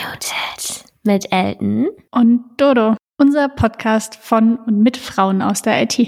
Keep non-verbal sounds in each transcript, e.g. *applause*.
Unmuted mit Elton und Dodo, unser Podcast von und mit Frauen aus der IT.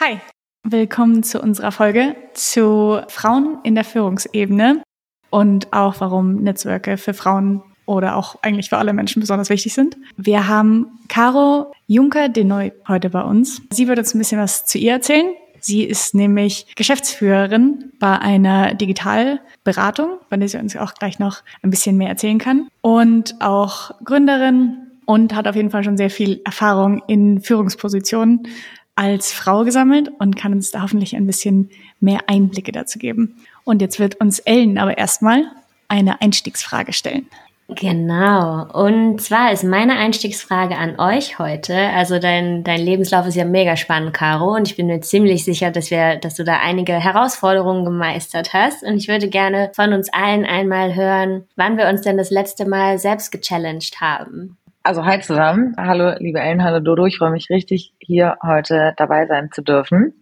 Hi, willkommen zu unserer Folge zu Frauen in der Führungsebene und auch warum Netzwerke für Frauen oder auch eigentlich für alle Menschen besonders wichtig sind. Wir haben Caro Juncker-Denoy heute bei uns. Sie wird uns ein bisschen was zu ihr erzählen. Sie ist nämlich Geschäftsführerin bei einer Digitalberatung, von der sie uns auch gleich noch ein bisschen mehr erzählen kann. Und auch Gründerin und hat auf jeden Fall schon sehr viel Erfahrung in Führungspositionen als Frau gesammelt und kann uns da hoffentlich ein bisschen mehr Einblicke dazu geben. Und jetzt wird uns Ellen aber erstmal eine Einstiegsfrage stellen. Genau. Und zwar ist meine Einstiegsfrage an euch heute. Also dein, dein Lebenslauf ist ja mega spannend, Caro. Und ich bin mir ziemlich sicher, dass wir, dass du da einige Herausforderungen gemeistert hast. Und ich würde gerne von uns allen einmal hören, wann wir uns denn das letzte Mal selbst gechallenged haben. Also hi zusammen. Hallo, liebe Ellen, hallo Dodo. Ich freue mich richtig, hier heute dabei sein zu dürfen.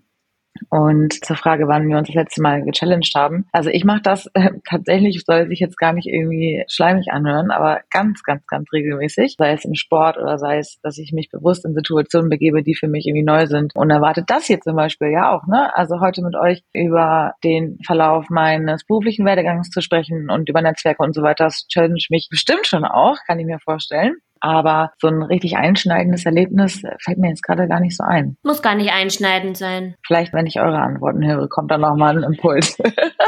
Und zur Frage, wann wir uns das letzte Mal gechallenged haben. Also ich mache das äh, tatsächlich, soll sich jetzt gar nicht irgendwie schleimig anhören, aber ganz, ganz, ganz regelmäßig. Sei es im Sport oder sei es, dass ich mich bewusst in Situationen begebe, die für mich irgendwie neu sind. Und erwartet das hier zum Beispiel ja auch, ne? Also heute mit euch über den Verlauf meines beruflichen Werdegangs zu sprechen und über Netzwerke und so weiter, das challenge mich bestimmt schon auch, kann ich mir vorstellen. Aber so ein richtig einschneidendes Erlebnis fällt mir jetzt gerade gar nicht so ein. Muss gar nicht einschneidend sein. Vielleicht, wenn ich eure Antworten höre, kommt dann nochmal ein Impuls.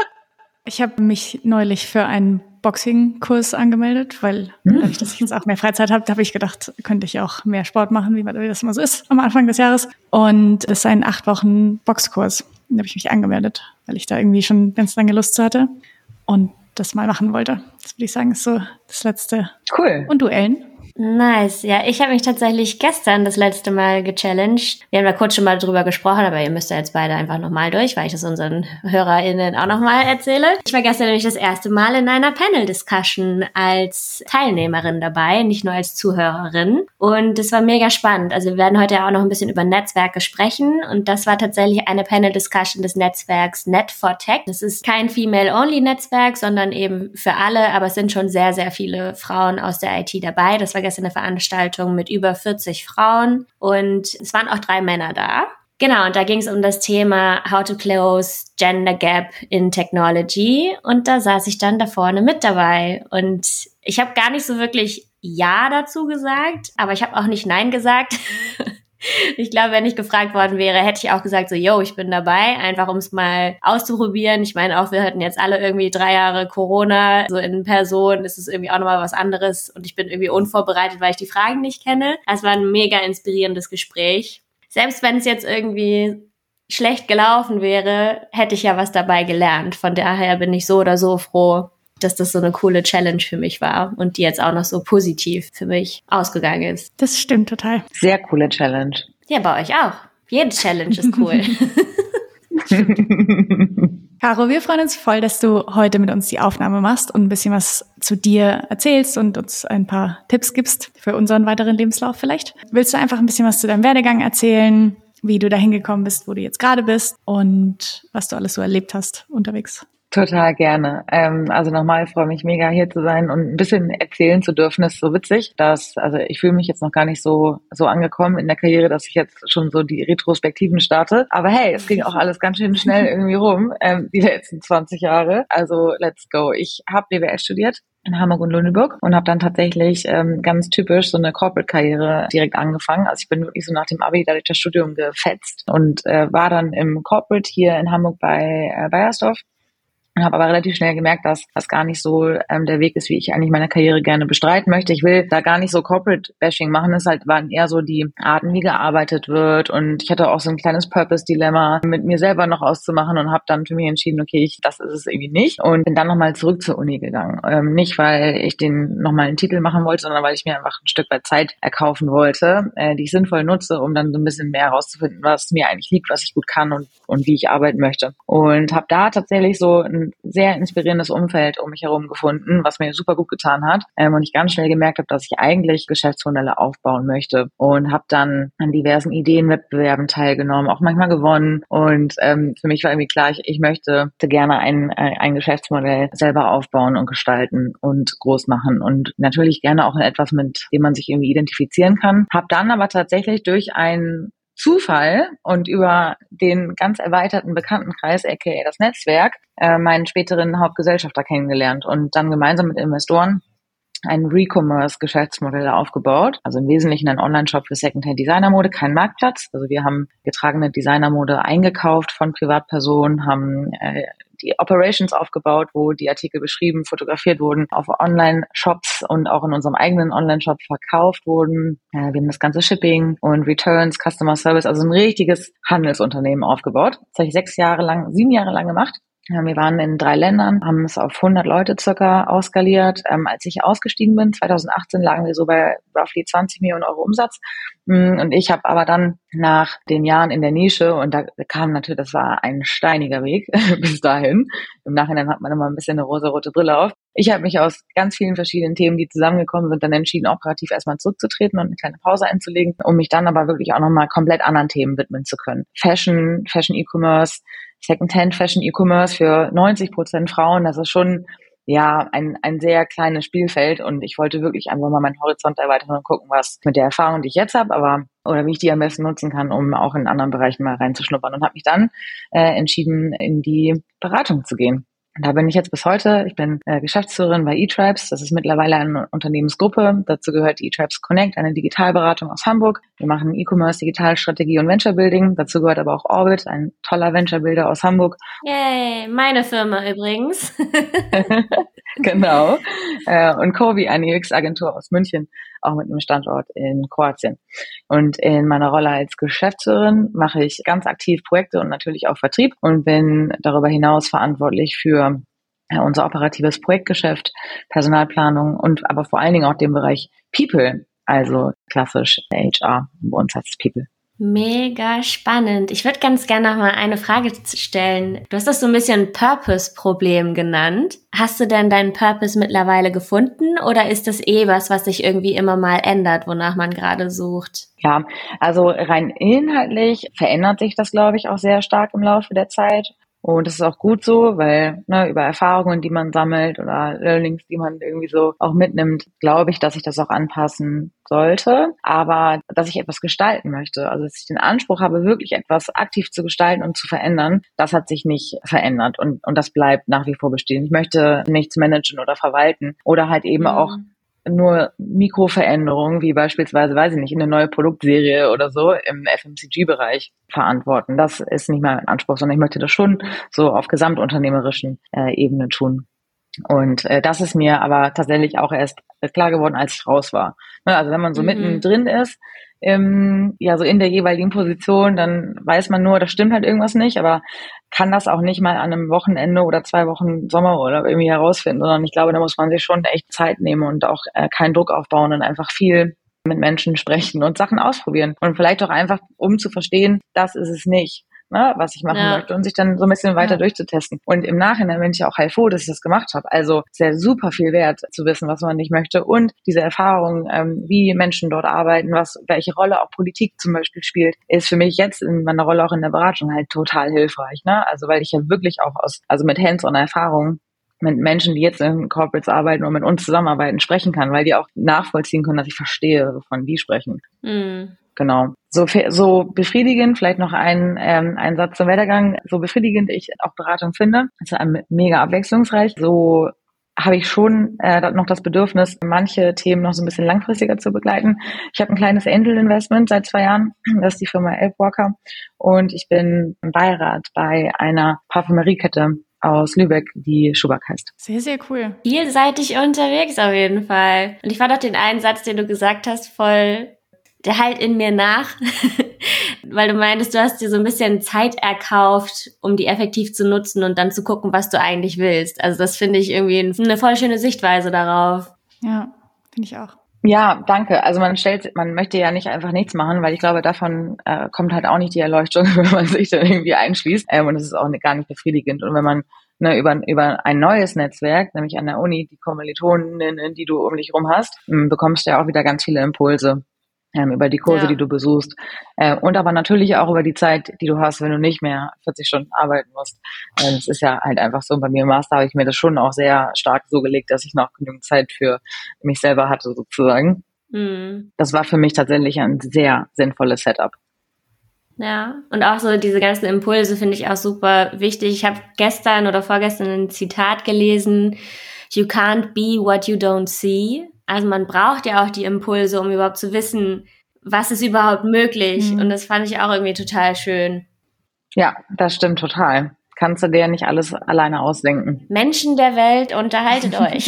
*laughs* ich habe mich neulich für einen Boxing-Kurs angemeldet, weil hm. dadurch, dass ich jetzt auch mehr Freizeit habe, habe ich gedacht, könnte ich auch mehr Sport machen, wie das immer so ist am Anfang des Jahres. Und es ist ein acht Wochen Boxkurs. Da habe ich mich angemeldet, weil ich da irgendwie schon ganz lange Lust hatte und das mal machen wollte. Das würde ich sagen, ist so das Letzte. Cool. Und du, Ellen? Nice. Ja, ich habe mich tatsächlich gestern das letzte Mal gechallenged. Wir haben da kurz schon mal drüber gesprochen, aber ihr müsst ja jetzt beide einfach nochmal durch, weil ich das unseren HörerInnen auch nochmal erzähle. Ich war gestern nämlich das erste Mal in einer Panel-Discussion als Teilnehmerin dabei, nicht nur als Zuhörerin. Und es war mega spannend. Also wir werden heute auch noch ein bisschen über Netzwerke sprechen. Und das war tatsächlich eine Panel-Discussion des Netzwerks Net4Tech. Das ist kein Female-Only-Netzwerk, sondern eben für alle, aber es sind schon sehr, sehr viele Frauen aus der IT dabei. Das war gestern eine Veranstaltung mit über 40 Frauen und es waren auch drei Männer da. Genau, und da ging es um das Thema How to Close Gender Gap in Technology. Und da saß ich dann da vorne mit dabei. Und ich habe gar nicht so wirklich Ja dazu gesagt, aber ich habe auch nicht Nein gesagt. *laughs* Ich glaube, wenn ich gefragt worden wäre, hätte ich auch gesagt, so, yo, ich bin dabei, einfach um es mal auszuprobieren. Ich meine, auch wir hatten jetzt alle irgendwie drei Jahre Corona, so in Person ist es irgendwie auch nochmal was anderes und ich bin irgendwie unvorbereitet, weil ich die Fragen nicht kenne. Es war ein mega inspirierendes Gespräch. Selbst wenn es jetzt irgendwie schlecht gelaufen wäre, hätte ich ja was dabei gelernt. Von daher bin ich so oder so froh, dass das so eine coole Challenge für mich war und die jetzt auch noch so positiv für mich ausgegangen ist. Das stimmt total. Sehr coole Challenge. Ja, bei euch auch. Jede Challenge ist cool. *laughs* Caro, wir freuen uns voll, dass du heute mit uns die Aufnahme machst und ein bisschen was zu dir erzählst und uns ein paar Tipps gibst für unseren weiteren Lebenslauf vielleicht. Willst du einfach ein bisschen was zu deinem Werdegang erzählen, wie du dahin gekommen bist, wo du jetzt gerade bist und was du alles so erlebt hast unterwegs? Total gerne. Ähm, also nochmal, freue mich mega hier zu sein und ein bisschen erzählen zu dürfen. ist so witzig, dass, also ich fühle mich jetzt noch gar nicht so, so angekommen in der Karriere, dass ich jetzt schon so die Retrospektiven starte. Aber hey, es ging auch alles ganz schön schnell *laughs* irgendwie rum, ähm, die letzten 20 Jahre. Also let's go. Ich habe BWL studiert in Hamburg und Lüneburg und habe dann tatsächlich ähm, ganz typisch so eine Corporate-Karriere direkt angefangen. Also ich bin wirklich so nach dem Abi dadurch das Studium gefetzt und äh, war dann im Corporate hier in Hamburg bei äh, Bayersdorf und habe aber relativ schnell gemerkt, dass das gar nicht so ähm, der Weg ist, wie ich eigentlich meine Karriere gerne bestreiten möchte. Ich will da gar nicht so Corporate Bashing machen. Es halt waren eher so die Arten, wie gearbeitet wird und ich hatte auch so ein kleines Purpose Dilemma mit mir selber noch auszumachen und habe dann für mich entschieden, okay, ich, das ist es irgendwie nicht und bin dann nochmal zurück zur Uni gegangen. Ähm, nicht weil ich den nochmal einen Titel machen wollte, sondern weil ich mir einfach ein Stück weit Zeit erkaufen wollte, äh, die ich sinnvoll nutze, um dann so ein bisschen mehr herauszufinden, was mir eigentlich liegt, was ich gut kann und und wie ich arbeiten möchte. Und habe da tatsächlich so ein ein sehr inspirierendes Umfeld um mich herum gefunden, was mir super gut getan hat. Ähm, und ich ganz schnell gemerkt habe, dass ich eigentlich Geschäftsmodelle aufbauen möchte und habe dann an diversen Ideenwettbewerben teilgenommen, auch manchmal gewonnen. Und ähm, für mich war irgendwie klar, ich, ich möchte gerne ein, äh, ein Geschäftsmodell selber aufbauen und gestalten und groß machen und natürlich gerne auch etwas, mit dem man sich irgendwie identifizieren kann. Habe dann aber tatsächlich durch ein Zufall und über den ganz erweiterten Bekanntenkreis, aka das Netzwerk, äh, meinen späteren Hauptgesellschafter kennengelernt und dann gemeinsam mit Investoren ein Recommerce-Geschäftsmodell aufgebaut. Also im Wesentlichen ein Online-Shop für Secondhand Designermode, kein Marktplatz. Also wir haben getragene Designermode eingekauft von Privatpersonen, haben äh, die Operations aufgebaut, wo die Artikel beschrieben, fotografiert wurden, auf Online-Shops und auch in unserem eigenen Online-Shop verkauft wurden. Wir haben das ganze Shipping und Returns, Customer Service, also ein richtiges Handelsunternehmen aufgebaut. Das habe ich sechs Jahre lang, sieben Jahre lang gemacht. Wir waren in drei Ländern, haben es auf 100 Leute circa ausskaliert. Ähm, als ich ausgestiegen bin, 2018, lagen wir so bei roughly 20 Millionen Euro Umsatz. Mm, und ich habe aber dann nach den Jahren in der Nische, und da kam natürlich, das war ein steiniger Weg *laughs* bis dahin. Im Nachhinein hat man immer ein bisschen eine rosa-rote Brille auf. Ich habe mich aus ganz vielen verschiedenen Themen, die zusammengekommen sind, dann entschieden, operativ erstmal zurückzutreten und eine kleine Pause einzulegen, um mich dann aber wirklich auch nochmal komplett anderen Themen widmen zu können. Fashion, Fashion E-Commerce, Secondhand Fashion E-Commerce für 90 Prozent Frauen, das ist schon ja ein, ein sehr kleines Spielfeld. Und ich wollte wirklich einfach mal meinen Horizont erweitern und gucken, was mit der Erfahrung, die ich jetzt habe, aber oder wie ich die am besten nutzen kann, um auch in anderen Bereichen mal reinzuschnuppern. Und habe mich dann äh, entschieden, in die Beratung zu gehen. Da bin ich jetzt bis heute. Ich bin äh, Geschäftsführerin bei eTribes. Das ist mittlerweile eine Unternehmensgruppe. Dazu gehört eTribes Connect, eine Digitalberatung aus Hamburg. Wir machen E-Commerce, Digitalstrategie und Venture Building. Dazu gehört aber auch Orbit, ein toller Venture Builder aus Hamburg. Yay, meine Firma übrigens. *laughs* *laughs* *laughs* genau. Äh, und Kobi, eine UX-Agentur aus München, auch mit einem Standort in Kroatien. Und in meiner Rolle als Geschäftsführerin mache ich ganz aktiv Projekte und natürlich auch Vertrieb und bin darüber hinaus verantwortlich für unser operatives Projektgeschäft, Personalplanung und aber vor allen Dingen auch den Bereich People, also klassisch HR. Bei uns heißt es People. Mega spannend. Ich würde ganz gerne noch mal eine Frage stellen. Du hast das so ein bisschen Purpose-Problem genannt. Hast du denn deinen Purpose mittlerweile gefunden oder ist das eh was, was sich irgendwie immer mal ändert, wonach man gerade sucht? Ja, also rein inhaltlich verändert sich das, glaube ich, auch sehr stark im Laufe der Zeit. Und das ist auch gut so, weil ne, über Erfahrungen, die man sammelt oder Learnings, die man irgendwie so auch mitnimmt, glaube ich, dass ich das auch anpassen sollte. Aber dass ich etwas gestalten möchte, also dass ich den Anspruch habe, wirklich etwas aktiv zu gestalten und zu verändern, das hat sich nicht verändert und, und das bleibt nach wie vor bestehen. Ich möchte nichts managen oder verwalten oder halt eben mhm. auch nur Mikroveränderungen, wie beispielsweise, weiß ich nicht, eine neue Produktserie oder so im FMCG-Bereich verantworten. Das ist nicht mein Anspruch, sondern ich möchte das schon so auf gesamtunternehmerischen äh, Ebene tun. Und äh, das ist mir aber tatsächlich auch erst klar geworden, als ich raus war. Ne, also wenn man so mhm. mittendrin ist, ähm, ja, so in der jeweiligen Position, dann weiß man nur, da stimmt halt irgendwas nicht, aber kann das auch nicht mal an einem Wochenende oder zwei Wochen Sommerurlaub irgendwie herausfinden, sondern ich glaube, da muss man sich schon echt Zeit nehmen und auch äh, keinen Druck aufbauen und einfach viel mit Menschen sprechen und Sachen ausprobieren. Und vielleicht auch einfach, um zu verstehen, das ist es nicht ne, was ich machen ja. möchte und sich dann so ein bisschen weiter ja. durchzutesten. Und im Nachhinein bin ich auch heilfroh, dass ich das gemacht habe. Also sehr super viel wert zu wissen, was man nicht möchte und diese Erfahrung, ähm, wie Menschen dort arbeiten, was welche Rolle auch Politik zum Beispiel spielt, ist für mich jetzt in meiner Rolle auch in der Beratung halt total hilfreich. Ne? Also weil ich ja wirklich auch aus, also mit Hands-on Erfahrung mit Menschen, die jetzt in Corporates arbeiten und mit uns zusammenarbeiten, sprechen kann, weil die auch nachvollziehen können, dass ich verstehe, wovon die sprechen. Mhm. Genau. So, so befriedigend, vielleicht noch ein, ähm, ein Satz zum Werdegang, so befriedigend ich auch Beratung finde, ist mega abwechslungsreich. So habe ich schon äh, noch das Bedürfnis, manche Themen noch so ein bisschen langfristiger zu begleiten. Ich habe ein kleines Angel-Investment seit zwei Jahren, das ist die Firma Elfwalker und ich bin im Beirat bei einer Parfümeriekette aus Lübeck, die Schuback heißt. Sehr, sehr cool. Vielseitig unterwegs auf jeden Fall. Und ich fand auch den einen Satz, den du gesagt hast, voll halt in mir nach, *laughs* weil du meintest, du hast dir so ein bisschen Zeit erkauft, um die effektiv zu nutzen und dann zu gucken, was du eigentlich willst. Also das finde ich irgendwie eine voll schöne Sichtweise darauf. Ja, finde ich auch. Ja, danke. Also man stellt, man möchte ja nicht einfach nichts machen, weil ich glaube, davon äh, kommt halt auch nicht die Erleuchtung, *laughs* wenn man sich dann irgendwie einschließt. Ähm, und es ist auch gar nicht befriedigend. Und wenn man ne, über, über ein neues Netzwerk, nämlich an der Uni, die Kommilitoninnen, die du um dich rum hast, bekommst du ja auch wieder ganz viele Impulse über die Kurse, ja. die du besuchst äh, und aber natürlich auch über die Zeit, die du hast, wenn du nicht mehr 40 Stunden arbeiten musst. Ähm, es ist ja halt einfach so, bei mir im Master habe ich mir das schon auch sehr stark so gelegt, dass ich noch genügend Zeit für mich selber hatte sozusagen. Mhm. Das war für mich tatsächlich ein sehr sinnvolles Setup. Ja, und auch so diese ganzen Impulse finde ich auch super wichtig. Ich habe gestern oder vorgestern ein Zitat gelesen, You can't be what you don't see. Also man braucht ja auch die Impulse, um überhaupt zu wissen, was ist überhaupt möglich. Mhm. Und das fand ich auch irgendwie total schön. Ja, das stimmt total. Kannst du dir nicht alles alleine ausdenken. Menschen der Welt, unterhaltet *laughs* euch.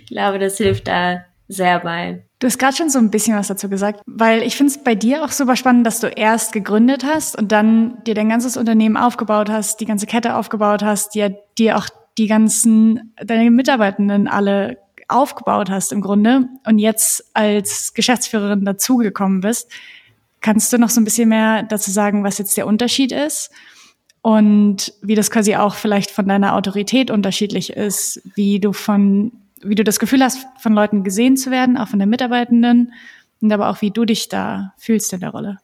ich glaube, das hilft da sehr bei. Du hast gerade schon so ein bisschen was dazu gesagt, weil ich finde es bei dir auch super spannend, dass du erst gegründet hast und dann dir dein ganzes Unternehmen aufgebaut hast, die ganze Kette aufgebaut hast, dir, dir auch die ganzen, deine Mitarbeitenden alle aufgebaut hast im Grunde und jetzt als Geschäftsführerin dazugekommen bist. Kannst du noch so ein bisschen mehr dazu sagen, was jetzt der Unterschied ist und wie das quasi auch vielleicht von deiner Autorität unterschiedlich ist, wie du von, wie du das Gefühl hast, von Leuten gesehen zu werden, auch von den Mitarbeitenden und aber auch wie du dich da fühlst in der Rolle?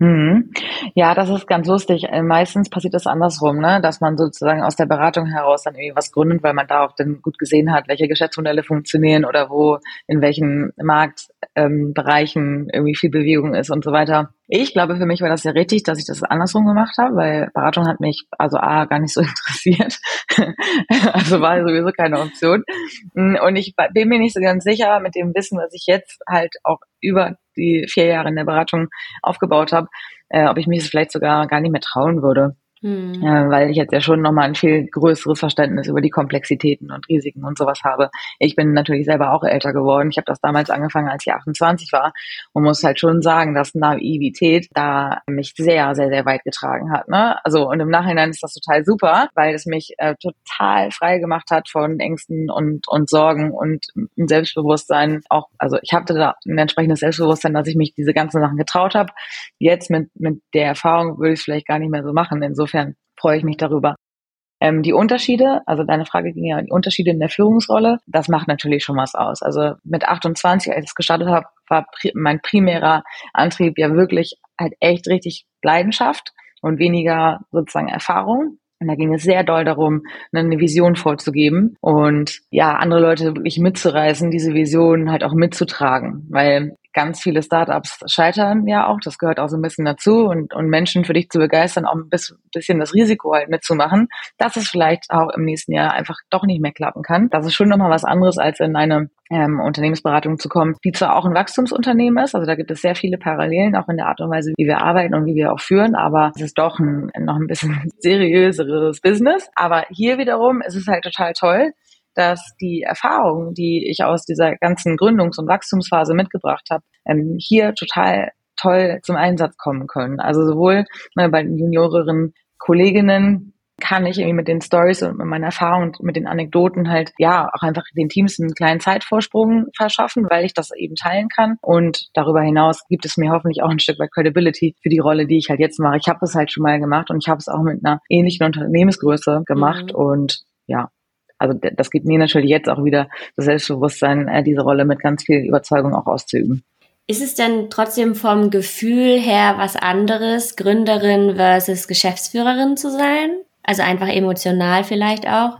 Mhm. Ja, das ist ganz lustig. Äh, meistens passiert das andersrum, ne? dass man sozusagen aus der Beratung heraus dann irgendwie was gründet, weil man da auch dann gut gesehen hat, welche Geschäftsmodelle funktionieren oder wo in welchen Marktbereichen ähm, irgendwie viel Bewegung ist und so weiter. Ich glaube, für mich war das sehr richtig, dass ich das andersrum gemacht habe, weil Beratung hat mich also A, gar nicht so *laughs* interessiert. also war sowieso keine Option. Und ich bin mir nicht so ganz sicher mit dem Wissen, was ich jetzt halt auch über die vier Jahre in der Beratung aufgebaut habe, äh, ob ich mich vielleicht sogar gar nicht mehr trauen würde. Mhm. Weil ich jetzt ja schon nochmal ein viel größeres Verständnis über die Komplexitäten und Risiken und sowas habe. Ich bin natürlich selber auch älter geworden. Ich habe das damals angefangen, als ich 28 war und muss halt schon sagen, dass Naivität da mich sehr, sehr, sehr weit getragen hat. Ne? Also und im Nachhinein ist das total super, weil es mich äh, total frei gemacht hat von Ängsten und, und Sorgen und ein Selbstbewusstsein. Auch, also ich hatte da ein entsprechendes Selbstbewusstsein, dass ich mich diese ganzen Sachen getraut habe. Jetzt mit, mit der Erfahrung würde ich es vielleicht gar nicht mehr so machen. Insofern insofern freue ich mich darüber. Ähm, die Unterschiede, also deine Frage ging ja die Unterschiede in der Führungsrolle, das macht natürlich schon was aus. Also mit 28, als ich es gestartet habe, war pri mein primärer Antrieb ja wirklich halt echt richtig Leidenschaft und weniger sozusagen Erfahrung. Und da ging es sehr doll darum, eine Vision vorzugeben und ja, andere Leute wirklich mitzureißen, diese Vision halt auch mitzutragen. Weil ganz viele Startups scheitern ja auch. Das gehört auch so ein bisschen dazu und, und Menschen für dich zu begeistern, auch ein bisschen das Risiko halt mitzumachen, dass es vielleicht auch im nächsten Jahr einfach doch nicht mehr klappen kann. Das ist schon nochmal was anderes, als in eine ähm, Unternehmensberatung zu kommen, die zwar auch ein Wachstumsunternehmen ist, also da gibt es sehr viele Parallelen, auch in der Art und Weise, wie wir arbeiten und wie wir auch führen, aber es ist doch ein, noch ein bisschen *laughs* seriöseres Business. Aber hier wiederum ist es halt total toll, dass die Erfahrungen, die ich aus dieser ganzen Gründungs- und Wachstumsphase mitgebracht habe, ähm, hier total toll zum Einsatz kommen können. Also sowohl bei den junioreren Kolleginnen kann ich irgendwie mit den Stories und mit meiner Erfahrung und mit den Anekdoten halt ja auch einfach den Teams einen kleinen Zeitvorsprung verschaffen, weil ich das eben teilen kann. Und darüber hinaus gibt es mir hoffentlich auch ein Stück weit Credibility für die Rolle, die ich halt jetzt mache. Ich habe das halt schon mal gemacht und ich habe es auch mit einer ähnlichen Unternehmensgröße gemacht. Mhm. Und ja, also das gibt mir natürlich jetzt auch wieder das Selbstbewusstsein, äh, diese Rolle mit ganz viel Überzeugung auch auszuüben. Ist es denn trotzdem vom Gefühl her was anderes, Gründerin versus Geschäftsführerin zu sein? Also einfach emotional vielleicht auch?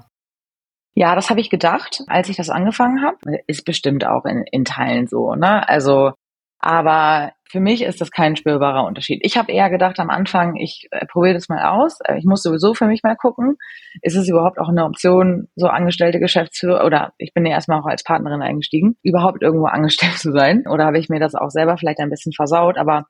Ja, das habe ich gedacht, als ich das angefangen habe. Ist bestimmt auch in, in Teilen so. Ne? Also aber für mich ist das kein spürbarer Unterschied. Ich habe eher gedacht am Anfang, ich äh, probiere das mal aus. Äh, ich muss sowieso für mich mal gucken, ist es überhaupt auch eine Option, so angestellte Geschäftsführer oder ich bin ja erstmal auch als Partnerin eingestiegen, überhaupt irgendwo *laughs* angestellt zu sein? Oder habe ich mir das auch selber vielleicht ein bisschen versaut? Aber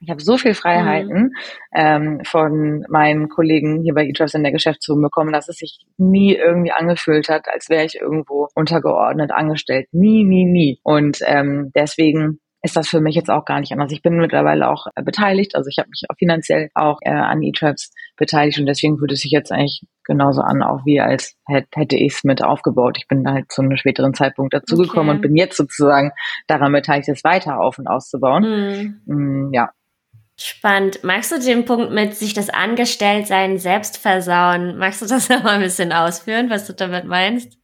ich habe so viel Freiheiten mhm. ähm, von meinen Kollegen hier bei eTrust in der Geschäftsführung bekommen, dass es sich nie irgendwie angefühlt hat, als wäre ich irgendwo untergeordnet angestellt. Nie, nie, nie. Und ähm, deswegen ist das für mich jetzt auch gar nicht anders. Ich bin mittlerweile auch äh, beteiligt, also ich habe mich auch finanziell auch äh, an E-Traps beteiligt und deswegen fühlt es sich jetzt eigentlich genauso an, auch wie als hätte ich es mit aufgebaut. Ich bin halt zu einem späteren Zeitpunkt dazugekommen okay. und bin jetzt sozusagen daran beteiligt, es weiter auf und auszubauen. Mhm. Mm, ja. Spannend. Magst du den Punkt mit sich das Angestelltsein selbst versauen? Magst du das *laughs* noch mal ein bisschen ausführen, was du damit meinst?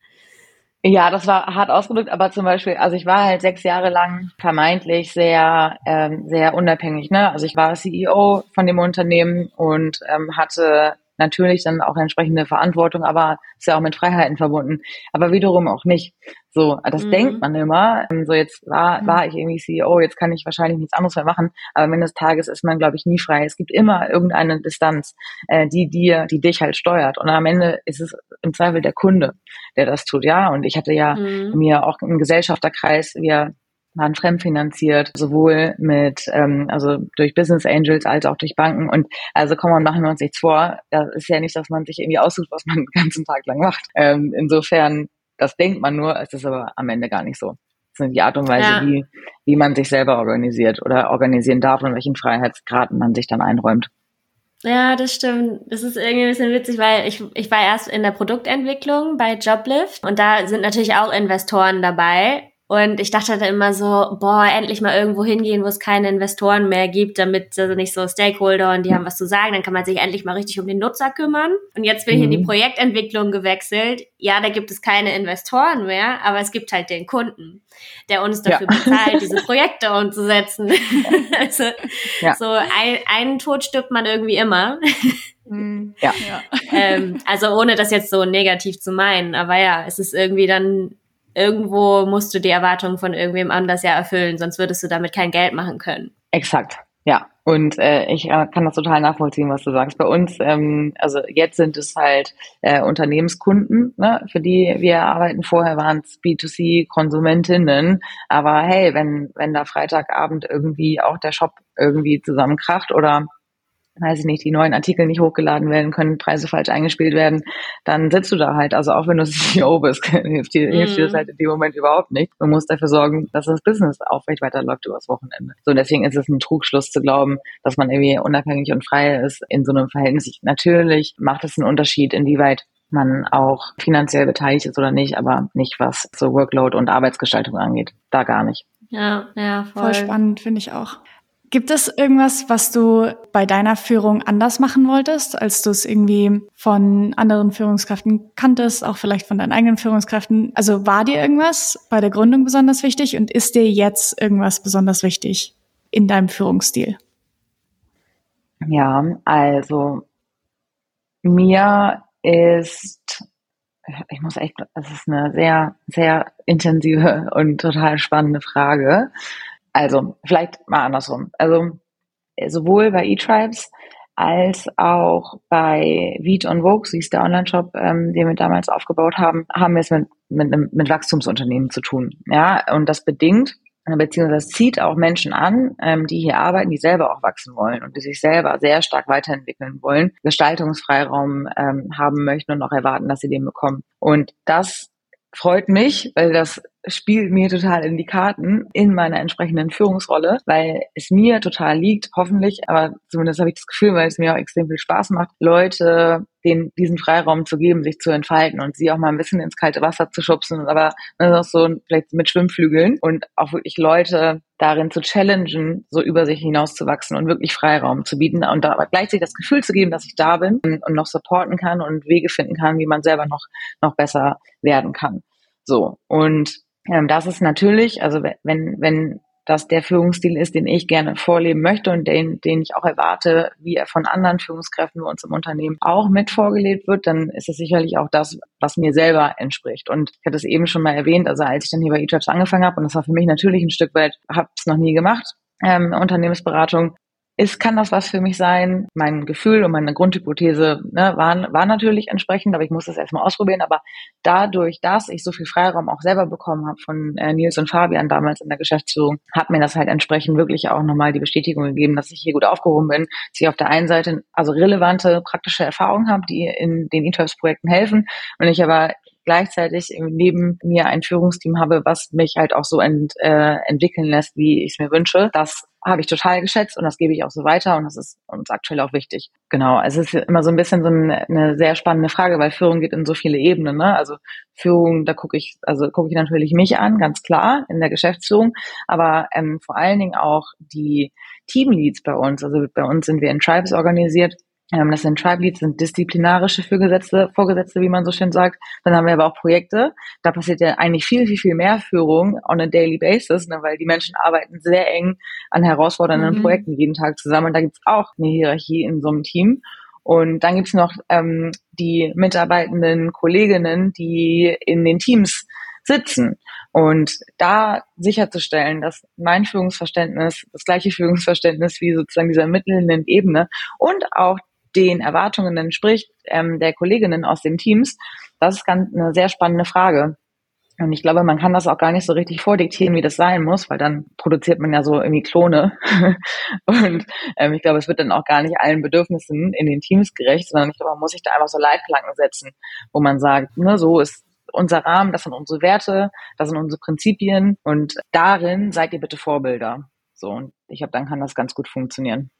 Ja, das war hart ausgedrückt, aber zum Beispiel, also ich war halt sechs Jahre lang vermeintlich sehr, ähm, sehr unabhängig. Ne? Also ich war CEO von dem Unternehmen und ähm, hatte natürlich dann auch entsprechende Verantwortung, aber ist ja auch mit Freiheiten verbunden. Aber wiederum auch nicht. So, das mhm. denkt man immer. Ähm, so, jetzt war, mhm. war ich irgendwie CEO, jetzt kann ich wahrscheinlich nichts anderes mehr machen. Aber am Ende des Tages ist man, glaube ich, nie frei. Es gibt immer irgendeine Distanz, äh, die dir, die dich halt steuert. Und am Ende ist es im Zweifel der Kunde, der das tut, ja. Und ich hatte ja mhm. mir auch im Gesellschafterkreis, wir waren fremdfinanziert, sowohl mit, ähm, also durch Business Angels als auch durch Banken. Und also komm und machen wir uns nichts vor. Das ist ja nicht, dass man sich irgendwie aussucht, was man *laughs* den ganzen Tag lang macht. Ähm, insofern, das denkt man nur, es ist aber am Ende gar nicht so. Das ist die Art und Weise, ja. wie, wie man sich selber organisiert oder organisieren darf und welchen Freiheitsgraden man sich dann einräumt. Ja, das stimmt. Das ist irgendwie ein bisschen witzig, weil ich, ich war erst in der Produktentwicklung bei Joblift und da sind natürlich auch Investoren dabei. Und ich dachte dann immer so, boah, endlich mal irgendwo hingehen, wo es keine Investoren mehr gibt, damit also nicht so Stakeholder und die haben was zu sagen, dann kann man sich endlich mal richtig um den Nutzer kümmern. Und jetzt bin ich in die mhm. Projektentwicklung gewechselt. Ja, da gibt es keine Investoren mehr, aber es gibt halt den Kunden, der uns dafür ja. bezahlt, diese *laughs* Projekte umzusetzen. *laughs* also ja. so ein, einen Tod stirbt man irgendwie immer. Mhm. Ja. *laughs* ähm, also ohne das jetzt so negativ zu meinen, aber ja, es ist irgendwie dann irgendwo musst du die Erwartungen von irgendwem anders ja erfüllen, sonst würdest du damit kein Geld machen können. Exakt. Ja, und äh, ich äh, kann das total nachvollziehen, was du sagst. Bei uns, ähm, also jetzt sind es halt äh, Unternehmenskunden, ne, für die wir arbeiten. Vorher waren es B2C-Konsumentinnen. Aber hey, wenn, wenn da Freitagabend irgendwie auch der Shop irgendwie zusammenkracht oder weiß ich nicht, die neuen Artikel nicht hochgeladen werden können, Preise falsch eingespielt werden, dann sitzt du da halt. Also auch wenn du *laughs* CEO bist, hilft dir, mm. hilft dir das mhm. halt in dem Moment überhaupt nicht. Du musst dafür sorgen, dass das Business aufrecht weiterläuft übers Wochenende. So, und deswegen ist es ein Trugschluss zu glauben, dass man irgendwie unabhängig und frei ist in so einem Verhältnis. Natürlich macht es einen Unterschied, inwieweit man auch finanziell beteiligt ist oder nicht, aber nicht was so Workload und Arbeitsgestaltung angeht. Da gar nicht. Ja, ja, voll, voll spannend, finde ich auch. Gibt es irgendwas, was du bei deiner Führung anders machen wolltest, als du es irgendwie von anderen Führungskräften kanntest, auch vielleicht von deinen eigenen Führungskräften? Also war dir irgendwas bei der Gründung besonders wichtig und ist dir jetzt irgendwas besonders wichtig in deinem Führungsstil? Ja, also mir ist, ich muss echt, das ist eine sehr, sehr intensive und total spannende Frage. Also, vielleicht mal andersrum. Also, sowohl bei eTribes als auch bei Veet on Vogue, sie ist der Online-Shop, ähm, den wir damals aufgebaut haben, haben wir es mit, mit, mit Wachstumsunternehmen zu tun. Ja, und das bedingt, beziehungsweise zieht auch Menschen an, ähm, die hier arbeiten, die selber auch wachsen wollen und die sich selber sehr stark weiterentwickeln wollen, Gestaltungsfreiraum ähm, haben möchten und auch erwarten, dass sie den bekommen. Und das freut mich, weil das spielt mir total in die Karten in meiner entsprechenden Führungsrolle, weil es mir total liegt, hoffentlich, aber zumindest habe ich das Gefühl, weil es mir auch extrem viel Spaß macht, Leute den, diesen Freiraum zu geben, sich zu entfalten und sie auch mal ein bisschen ins kalte Wasser zu schubsen, aber ne, auch so vielleicht mit Schwimmflügeln und auch wirklich Leute darin zu challengen, so über sich hinauszuwachsen und wirklich Freiraum zu bieten und da aber gleichzeitig das Gefühl zu geben, dass ich da bin und noch supporten kann und Wege finden kann, wie man selber noch, noch besser werden kann. So. Und ähm, das ist natürlich, also wenn, wenn das der Führungsstil ist, den ich gerne vorleben möchte und den, den ich auch erwarte, wie er von anderen Führungskräften bei uns im Unternehmen auch mit vorgelebt wird, dann ist es sicherlich auch das, was mir selber entspricht. Und ich hatte es eben schon mal erwähnt, also als ich dann hier bei eTribes angefangen habe, und das war für mich natürlich ein Stück weit, habe es noch nie gemacht, ähm, Unternehmensberatung, ist, kann das was für mich sein? Mein Gefühl und meine Grundhypothese ne, waren, war natürlich entsprechend, aber ich muss das erstmal ausprobieren. Aber dadurch, dass ich so viel Freiraum auch selber bekommen habe von äh, Nils und Fabian damals in der Geschäftsführung, hat mir das halt entsprechend wirklich auch nochmal die Bestätigung gegeben, dass ich hier gut aufgehoben bin, dass ich auf der einen Seite also relevante praktische Erfahrungen habe, die in den E-Tribes-Projekten helfen und ich aber gleichzeitig neben mir ein Führungsteam habe, was mich halt auch so ent, äh, entwickeln lässt, wie ich es mir wünsche. Das habe ich total geschätzt und das gebe ich auch so weiter und das ist uns aktuell auch wichtig. Genau, also es ist immer so ein bisschen so eine, eine sehr spannende Frage, weil Führung geht in so viele Ebenen. Ne? Also Führung, da gucke ich, also gucke ich natürlich mich an, ganz klar in der Geschäftsführung, aber ähm, vor allen Dingen auch die Teamleads bei uns. Also bei uns sind wir in Tribes organisiert das sind Tribe Leads, sind disziplinarische Vorgesetzte, Vorgesetzte, wie man so schön sagt. Dann haben wir aber auch Projekte. Da passiert ja eigentlich viel, viel, viel mehr Führung on a daily basis, ne, weil die Menschen arbeiten sehr eng an herausfordernden mhm. Projekten jeden Tag zusammen. Und da gibt's auch eine Hierarchie in so einem Team. Und dann gibt's noch ähm, die mitarbeitenden Kolleginnen, die in den Teams sitzen. Und da sicherzustellen, dass mein Führungsverständnis das gleiche Führungsverständnis wie sozusagen dieser mittelnden Ebene und auch den Erwartungen entspricht ähm, der Kolleginnen aus den Teams, das ist ganz eine sehr spannende Frage. Und ich glaube, man kann das auch gar nicht so richtig vordiktieren, wie das sein muss, weil dann produziert man ja so irgendwie Klone. *laughs* und ähm, ich glaube, es wird dann auch gar nicht allen Bedürfnissen in den Teams gerecht, sondern ich glaube, man muss sich da einfach so Leitplanken setzen, wo man sagt, ne, so ist unser Rahmen, das sind unsere Werte, das sind unsere Prinzipien und darin seid ihr bitte Vorbilder. So, und ich glaube, dann kann das ganz gut funktionieren.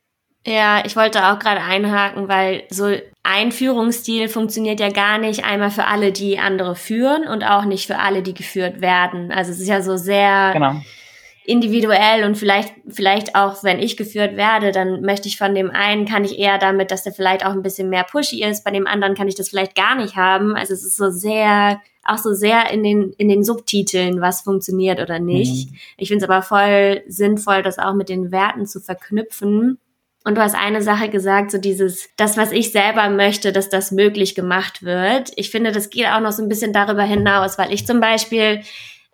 Ja, ich wollte auch gerade einhaken, weil so ein Führungsstil funktioniert ja gar nicht einmal für alle, die andere führen und auch nicht für alle, die geführt werden. Also es ist ja so sehr genau. individuell und vielleicht, vielleicht auch, wenn ich geführt werde, dann möchte ich von dem einen, kann ich eher damit, dass der vielleicht auch ein bisschen mehr pushy ist, bei dem anderen kann ich das vielleicht gar nicht haben. Also es ist so sehr auch so sehr in den, in den Subtiteln, was funktioniert oder nicht. Mhm. Ich finde es aber voll sinnvoll, das auch mit den Werten zu verknüpfen und du hast eine Sache gesagt, so dieses, das, was ich selber möchte, dass das möglich gemacht wird. Ich finde, das geht auch noch so ein bisschen darüber hinaus, weil ich zum Beispiel,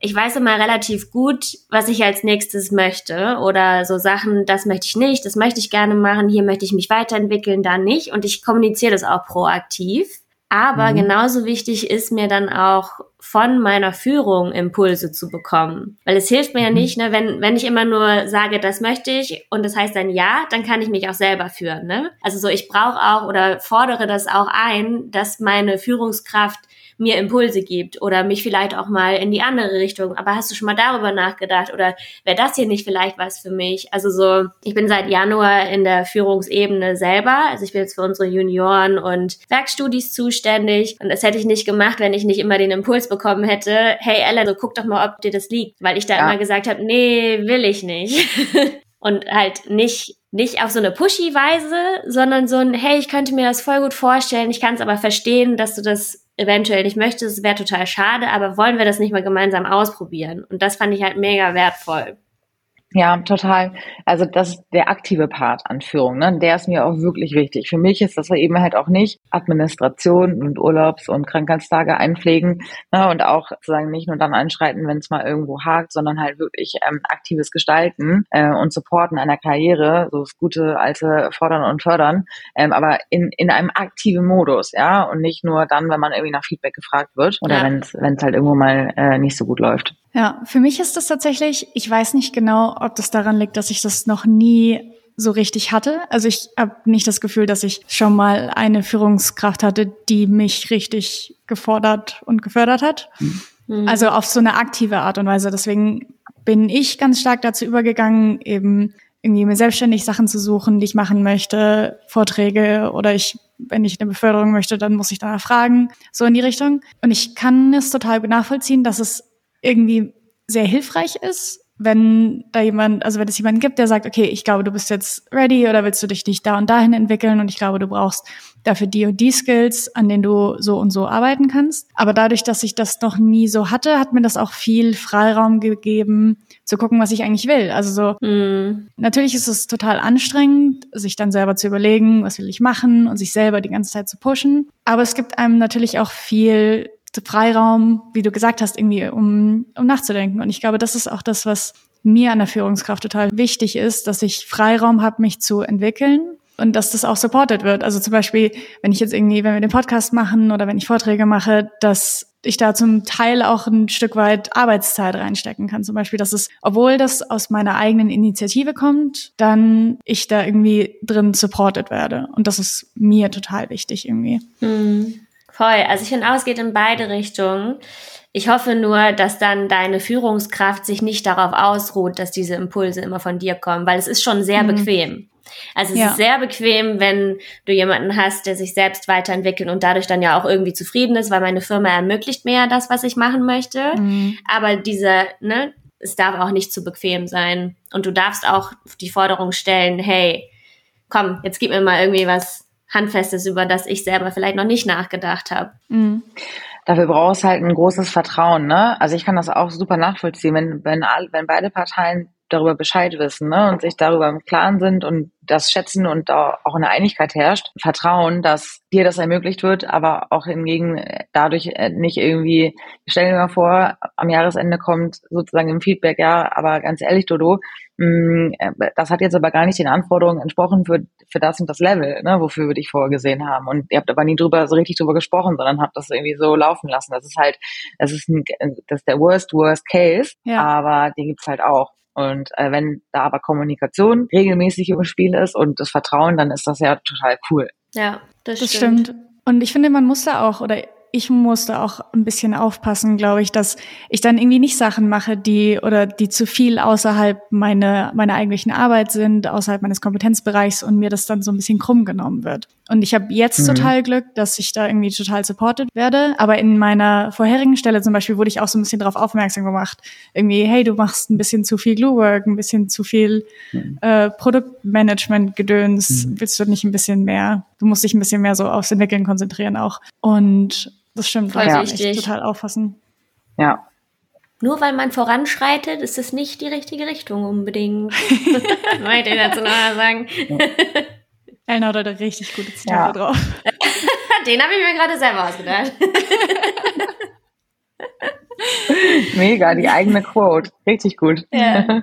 ich weiß immer relativ gut, was ich als nächstes möchte oder so Sachen, das möchte ich nicht, das möchte ich gerne machen, hier möchte ich mich weiterentwickeln, da nicht und ich kommuniziere das auch proaktiv. Aber mhm. genauso wichtig ist mir dann auch von meiner Führung Impulse zu bekommen. Weil es hilft mir ja mhm. nicht, ne, wenn, wenn ich immer nur sage, das möchte ich und das heißt dann ja, dann kann ich mich auch selber führen. Ne? Also so, ich brauche auch oder fordere das auch ein, dass meine Führungskraft mir Impulse gibt oder mich vielleicht auch mal in die andere Richtung. Aber hast du schon mal darüber nachgedacht oder wäre das hier nicht vielleicht was für mich? Also so, ich bin seit Januar in der Führungsebene selber. Also ich bin jetzt für unsere Junioren und Werkstudis zuständig und das hätte ich nicht gemacht, wenn ich nicht immer den Impuls bekommen hätte, hey Ella, so guck doch mal, ob dir das liegt, weil ich da ja. immer gesagt habe, nee, will ich nicht. *laughs* und halt nicht nicht auf so eine pushy Weise, sondern so ein hey, ich könnte mir das voll gut vorstellen, ich kann es aber verstehen, dass du das eventuell nicht möchtest, wäre total schade, aber wollen wir das nicht mal gemeinsam ausprobieren? Und das fand ich halt mega wertvoll. Ja, total. Also das ist der aktive Part an Führung, ne? Der ist mir auch wirklich wichtig. Für mich ist das eben halt auch nicht Administration und Urlaubs- und Krankheitstage einpflegen ne? und auch sozusagen nicht nur dann einschreiten, wenn es mal irgendwo hakt, sondern halt wirklich ähm, aktives Gestalten äh, und Supporten einer Karriere, so das gute alte Fordern und Fördern, ähm, aber in, in einem aktiven Modus, ja, und nicht nur dann, wenn man irgendwie nach Feedback gefragt wird oder ja. wenn es halt irgendwo mal äh, nicht so gut läuft. Ja, für mich ist das tatsächlich, ich weiß nicht genau, ob das daran liegt, dass ich das noch nie so richtig hatte. Also ich habe nicht das Gefühl, dass ich schon mal eine Führungskraft hatte, die mich richtig gefordert und gefördert hat. Mhm. Also auf so eine aktive Art und Weise. Deswegen bin ich ganz stark dazu übergegangen, eben irgendwie mir selbstständig Sachen zu suchen, die ich machen möchte, Vorträge oder ich, wenn ich eine Beförderung möchte, dann muss ich danach fragen, so in die Richtung. Und ich kann es total nachvollziehen, dass es irgendwie sehr hilfreich ist, wenn da jemand, also wenn es jemanden gibt, der sagt, okay, ich glaube, du bist jetzt ready oder willst du dich nicht da und dahin entwickeln und ich glaube, du brauchst dafür die und die Skills, an denen du so und so arbeiten kannst. Aber dadurch, dass ich das noch nie so hatte, hat mir das auch viel Freiraum gegeben, zu gucken, was ich eigentlich will. Also so, mm. natürlich ist es total anstrengend, sich dann selber zu überlegen, was will ich machen und sich selber die ganze Zeit zu pushen. Aber es gibt einem natürlich auch viel Freiraum, wie du gesagt hast, irgendwie um, um nachzudenken. Und ich glaube, das ist auch das, was mir an der Führungskraft total wichtig ist, dass ich Freiraum habe, mich zu entwickeln und dass das auch supported wird. Also zum Beispiel, wenn ich jetzt irgendwie, wenn wir den Podcast machen oder wenn ich Vorträge mache, dass ich da zum Teil auch ein Stück weit Arbeitszeit reinstecken kann. Zum Beispiel, dass es, obwohl das aus meiner eigenen Initiative kommt, dann ich da irgendwie drin supported werde. Und das ist mir total wichtig irgendwie. Mhm. Voll. Also ich finde auch, es geht in beide Richtungen. Ich hoffe nur, dass dann deine Führungskraft sich nicht darauf ausruht, dass diese Impulse immer von dir kommen, weil es ist schon sehr mhm. bequem. Also es ja. ist sehr bequem, wenn du jemanden hast, der sich selbst weiterentwickelt und dadurch dann ja auch irgendwie zufrieden ist, weil meine Firma ermöglicht mir ja das, was ich machen möchte. Mhm. Aber dieser, ne, es darf auch nicht zu bequem sein. Und du darfst auch die Forderung stellen, hey, komm, jetzt gib mir mal irgendwie was Handfestes, über das ich selber vielleicht noch nicht nachgedacht habe. Mhm. Dafür brauchst halt ein großes Vertrauen, ne? Also ich kann das auch super nachvollziehen, wenn, wenn, wenn beide Parteien darüber Bescheid wissen ne, und sich darüber im Klaren sind und das schätzen und da auch eine Einigkeit herrscht, Vertrauen, dass dir das ermöglicht wird, aber auch hingegen dadurch äh, nicht irgendwie, stell dir mal vor, am Jahresende kommt sozusagen im Feedback, ja, aber ganz ehrlich, Dodo, das hat jetzt aber gar nicht den Anforderungen entsprochen für, für das und das Level, ne, wofür wir dich vorgesehen haben. Und ihr habt aber nie drüber, so richtig drüber gesprochen, sondern habt das irgendwie so laufen lassen. Das ist halt, das ist, ein, das ist der worst, worst case, ja. aber den gibt's halt auch. Und äh, wenn da aber Kommunikation regelmäßig im Spiel ist und das Vertrauen, dann ist das ja total cool. Ja, das, das stimmt. stimmt. Und ich finde, man muss da auch, oder ich musste auch ein bisschen aufpassen, glaube ich, dass ich dann irgendwie nicht Sachen mache, die oder die zu viel außerhalb meine, meiner eigentlichen Arbeit sind, außerhalb meines Kompetenzbereichs und mir das dann so ein bisschen krumm genommen wird. Und ich habe jetzt mhm. total Glück, dass ich da irgendwie total supported werde. Aber in meiner vorherigen Stelle zum Beispiel wurde ich auch so ein bisschen darauf aufmerksam gemacht. Irgendwie, hey, du machst ein bisschen zu viel Glue-Work, ein bisschen zu viel mhm. äh, Produktmanagement-Gedöns. Mhm. Willst du nicht ein bisschen mehr? Du musst dich ein bisschen mehr so aufs Entwickeln konzentrieren auch. Und das stimmt, Voll ja. echt total auffassen. Ja. Nur weil man voranschreitet, ist es nicht die richtige Richtung unbedingt. *laughs* Wollte ich dazu noch sagen. Elna hat da richtig gute Zitate ja. drauf. *laughs* Den habe ich mir gerade selber ausgedacht. *laughs* Mega, die eigene Quote. Richtig gut. Ja.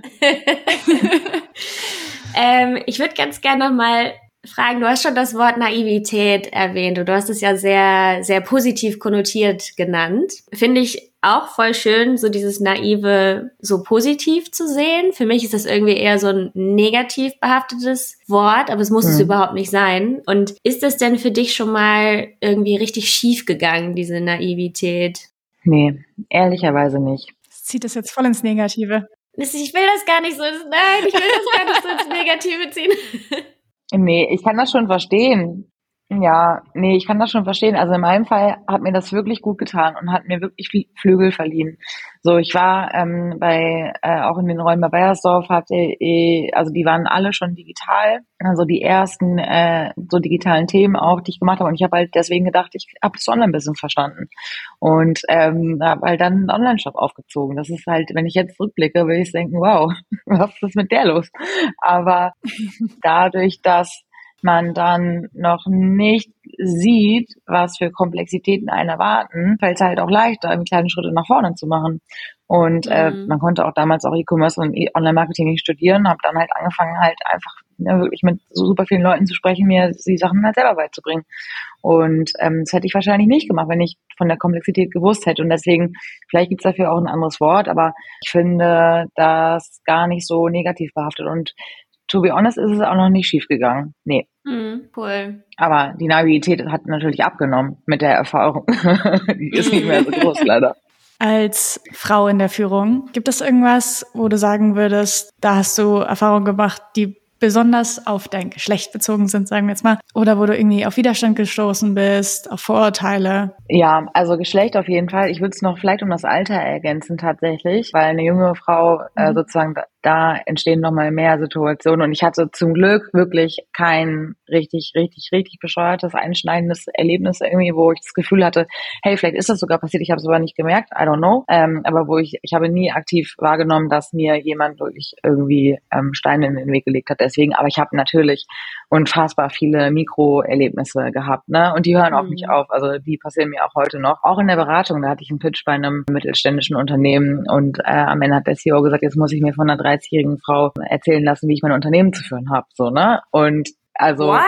ähm, ich würde ganz gerne noch mal fragen, du hast schon das Wort Naivität erwähnt und du hast es ja sehr, sehr positiv konnotiert genannt. Finde ich auch voll schön, so dieses Naive so positiv zu sehen. Für mich ist das irgendwie eher so ein negativ behaftetes Wort, aber es muss mhm. es überhaupt nicht sein. Und ist das denn für dich schon mal irgendwie richtig schief gegangen, diese Naivität? Nee, ehrlicherweise nicht. Zieht das jetzt voll ins Negative. Ich will das gar nicht so, nein, ich will das gar nicht so ins Negative ziehen. *laughs* Nee, ich kann das schon verstehen. Ja, nee, ich kann das schon verstehen. Also in meinem Fall hat mir das wirklich gut getan und hat mir wirklich Flügel verliehen. So, ich war ähm, bei äh, auch in den Räumen bei Bayersdorf hatte eh, also die waren alle schon digital, also die ersten äh, so digitalen Themen auch, die ich gemacht habe. Und ich habe halt deswegen gedacht, ich habe das Online-Business verstanden und ähm, habe halt dann einen Online-Shop aufgezogen. Das ist halt, wenn ich jetzt zurückblicke, will ich denken, wow, *laughs* was ist mit der los? Aber *laughs* dadurch, dass man dann noch nicht sieht, was für Komplexitäten einen erwarten, fällt es halt auch leichter, kleine Schritte nach vorne zu machen. Und äh, mhm. man konnte auch damals auch E-Commerce und e Online-Marketing studieren, habe dann halt angefangen, halt einfach ne, wirklich mit so super vielen Leuten zu sprechen, mir die Sachen halt selber beizubringen. Und ähm, das hätte ich wahrscheinlich nicht gemacht, wenn ich von der Komplexität gewusst hätte. Und deswegen, vielleicht gibt's dafür auch ein anderes Wort, aber ich finde das gar nicht so negativ behaftet. Und to be honest, ist es auch noch nicht schief gegangen. Nee. Mhm, cool. Aber die Naivität hat natürlich abgenommen mit der Erfahrung. *laughs* die ist nicht mehr so groß, leider. Als Frau in der Führung, gibt es irgendwas, wo du sagen würdest, da hast du Erfahrungen gemacht, die besonders auf dein Geschlecht bezogen sind, sagen wir jetzt mal, oder wo du irgendwie auf Widerstand gestoßen bist, auf Vorurteile? Ja, also Geschlecht auf jeden Fall. Ich würde es noch vielleicht um das Alter ergänzen tatsächlich, weil eine junge Frau äh, mhm. sozusagen da entstehen nochmal mehr Situationen. Und ich hatte zum Glück wirklich kein richtig, richtig, richtig bescheuertes, einschneidendes Erlebnis irgendwie, wo ich das Gefühl hatte, hey, vielleicht ist das sogar passiert, ich habe es aber nicht gemerkt, I don't know. Ähm, aber wo ich, ich habe nie aktiv wahrgenommen, dass mir jemand wirklich irgendwie ähm, Steine in den Weg gelegt hat. Deswegen, aber ich habe natürlich unfassbar viele Mikroerlebnisse gehabt, ne? Und die hören mhm. auch nicht auf. Also die passieren mir auch heute noch. Auch in der Beratung, da hatte ich einen Pitch bei einem mittelständischen Unternehmen und äh, am Ende hat der CEO gesagt, jetzt muss ich mir von einer 30-jährigen Frau erzählen lassen, wie ich mein Unternehmen zu führen habe, so, ne? Und also What?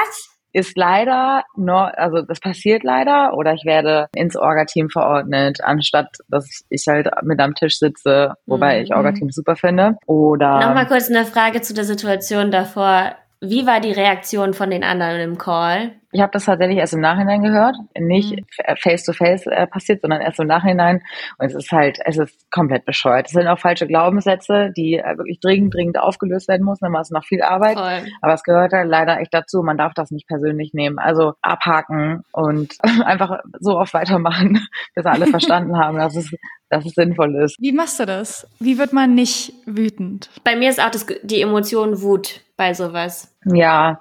ist leider noch, also das passiert leider oder ich werde ins Orga-Team verordnet, anstatt dass ich halt mit am Tisch sitze, wobei mhm. ich Orga-Team super finde. Oder nochmal kurz eine Frage zu der Situation davor. Wie war die Reaktion von den anderen im Call? Ich habe das tatsächlich erst im Nachhinein gehört, nicht face to face äh, passiert, sondern erst im Nachhinein. Und es ist halt, es ist komplett bescheuert. Es sind auch falsche Glaubenssätze, die äh, wirklich dringend, dringend aufgelöst werden müssen. Dann ist noch viel Arbeit. Voll. Aber es gehört halt leider echt dazu. Man darf das nicht persönlich nehmen. Also abhaken und *laughs* einfach so oft weitermachen, *laughs* bis alle verstanden *laughs* haben, dass es dass es sinnvoll ist. Wie machst du das? Wie wird man nicht wütend? Bei mir ist auch das, die Emotion Wut bei sowas. Ja,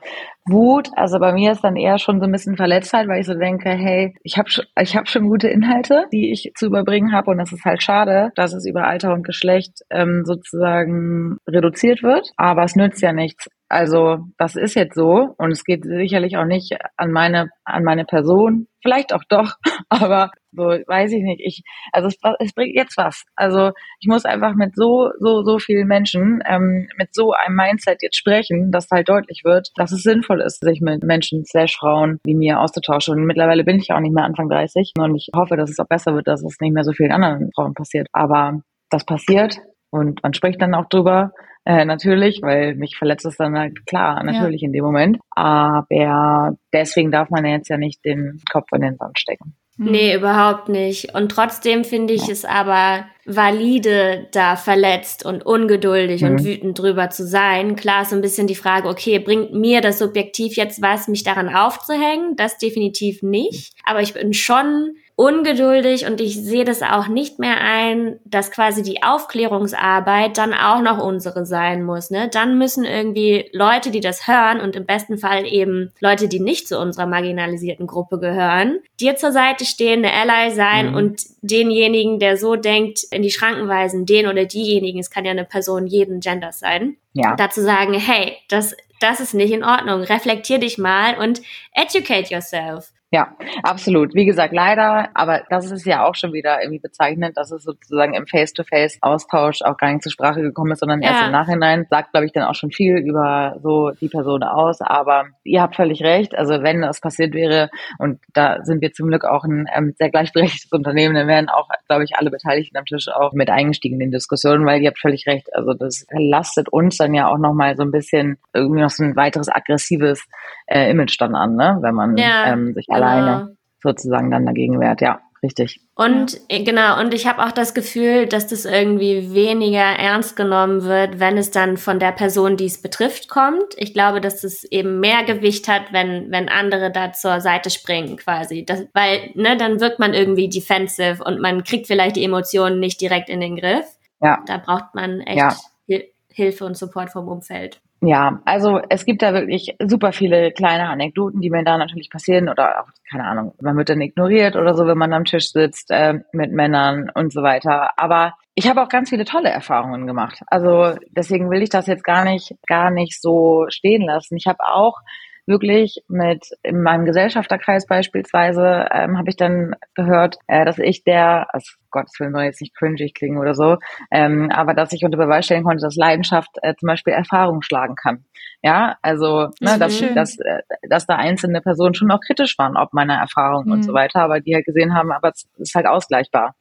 Wut, also bei mir ist dann eher schon so ein bisschen Verletztheit, weil ich so denke, hey, ich habe ich hab schon gute Inhalte, die ich zu überbringen habe und es ist halt schade, dass es über Alter und Geschlecht ähm, sozusagen reduziert wird, aber es nützt ja nichts. Also das ist jetzt so und es geht sicherlich auch nicht an meine an meine Person, vielleicht auch doch, *laughs* aber so weiß ich nicht. Ich also es, es bringt jetzt was. Also ich muss einfach mit so so so vielen Menschen ähm, mit so einem Mindset jetzt sprechen, dass halt deutlich wird, dass es sinnvoll ist, sich mit Menschen slash Frauen wie mir auszutauschen. Und mittlerweile bin ich auch nicht mehr Anfang 30 und ich hoffe, dass es auch besser wird, dass es nicht mehr so vielen anderen Frauen passiert. Aber das passiert und man spricht dann auch drüber äh, natürlich, weil mich verletzt es dann halt klar, natürlich ja. in dem Moment. Aber deswegen darf man jetzt ja nicht den Kopf in den Sand stecken. Mhm. Nee, überhaupt nicht. Und trotzdem finde ich ja. es aber valide, da verletzt und ungeduldig mhm. und wütend drüber zu sein. Klar ist so ein bisschen die Frage, okay, bringt mir das subjektiv jetzt was, mich daran aufzuhängen? Das definitiv nicht. Aber ich bin schon ungeduldig und ich sehe das auch nicht mehr ein, dass quasi die Aufklärungsarbeit dann auch noch unsere sein muss. Ne? Dann müssen irgendwie Leute, die das hören und im besten Fall eben Leute, die nicht zu unserer marginalisierten Gruppe gehören, dir zur Seite stehen, eine Ally sein mhm. und denjenigen, der so denkt, in die Schranken weisen, den oder diejenigen, es kann ja eine Person jeden Genders sein, ja. dazu sagen, hey, das, das ist nicht in Ordnung, reflektier dich mal und educate yourself. Ja, absolut. Wie gesagt, leider, aber das ist ja auch schon wieder irgendwie bezeichnend, dass es sozusagen im Face-to-Face-Austausch auch gar nicht zur Sprache gekommen ist, sondern ja. erst im Nachhinein. Sagt, glaube ich, dann auch schon viel über so die Person aus. Aber ihr habt völlig recht. Also wenn das passiert wäre, und da sind wir zum Glück auch ein ähm, sehr gleichberechtigtes Unternehmen, dann wären auch, glaube ich, alle Beteiligten am Tisch auch mit eingestiegen in den Diskussionen, weil ihr habt völlig recht. Also das lastet uns dann ja auch nochmal so ein bisschen irgendwie noch so ein weiteres aggressives äh, Image dann an, ne? wenn man ja. ähm, sich alleine genau. sozusagen dann dagegen wehrt. Ja, richtig. Und ja. genau, und ich habe auch das Gefühl, dass das irgendwie weniger ernst genommen wird, wenn es dann von der Person, die es betrifft, kommt. Ich glaube, dass es eben mehr Gewicht hat, wenn, wenn andere da zur Seite springen, quasi. Das, weil, ne, dann wirkt man irgendwie defensive und man kriegt vielleicht die Emotionen nicht direkt in den Griff. Ja. Da braucht man echt ja. Hilfe und Support vom Umfeld. Ja, also es gibt da wirklich super viele kleine Anekdoten, die mir da natürlich passieren oder auch, keine Ahnung, man wird dann ignoriert oder so, wenn man am Tisch sitzt äh, mit Männern und so weiter. Aber ich habe auch ganz viele tolle Erfahrungen gemacht. Also deswegen will ich das jetzt gar nicht, gar nicht so stehen lassen. Ich habe auch wirklich mit in meinem Gesellschafterkreis beispielsweise ähm, habe ich dann gehört, äh, dass ich der, also Gottes Willen soll jetzt nicht cringy klingen oder so, ähm, aber dass ich unter Beweis stellen konnte, dass Leidenschaft äh, zum Beispiel Erfahrung schlagen kann. Ja, also ne, dass, dass, äh, dass da einzelne Personen schon auch kritisch waren, ob meiner Erfahrung mhm. und so mhm. weiter, aber die halt gesehen haben, aber es ist halt ausgleichbar.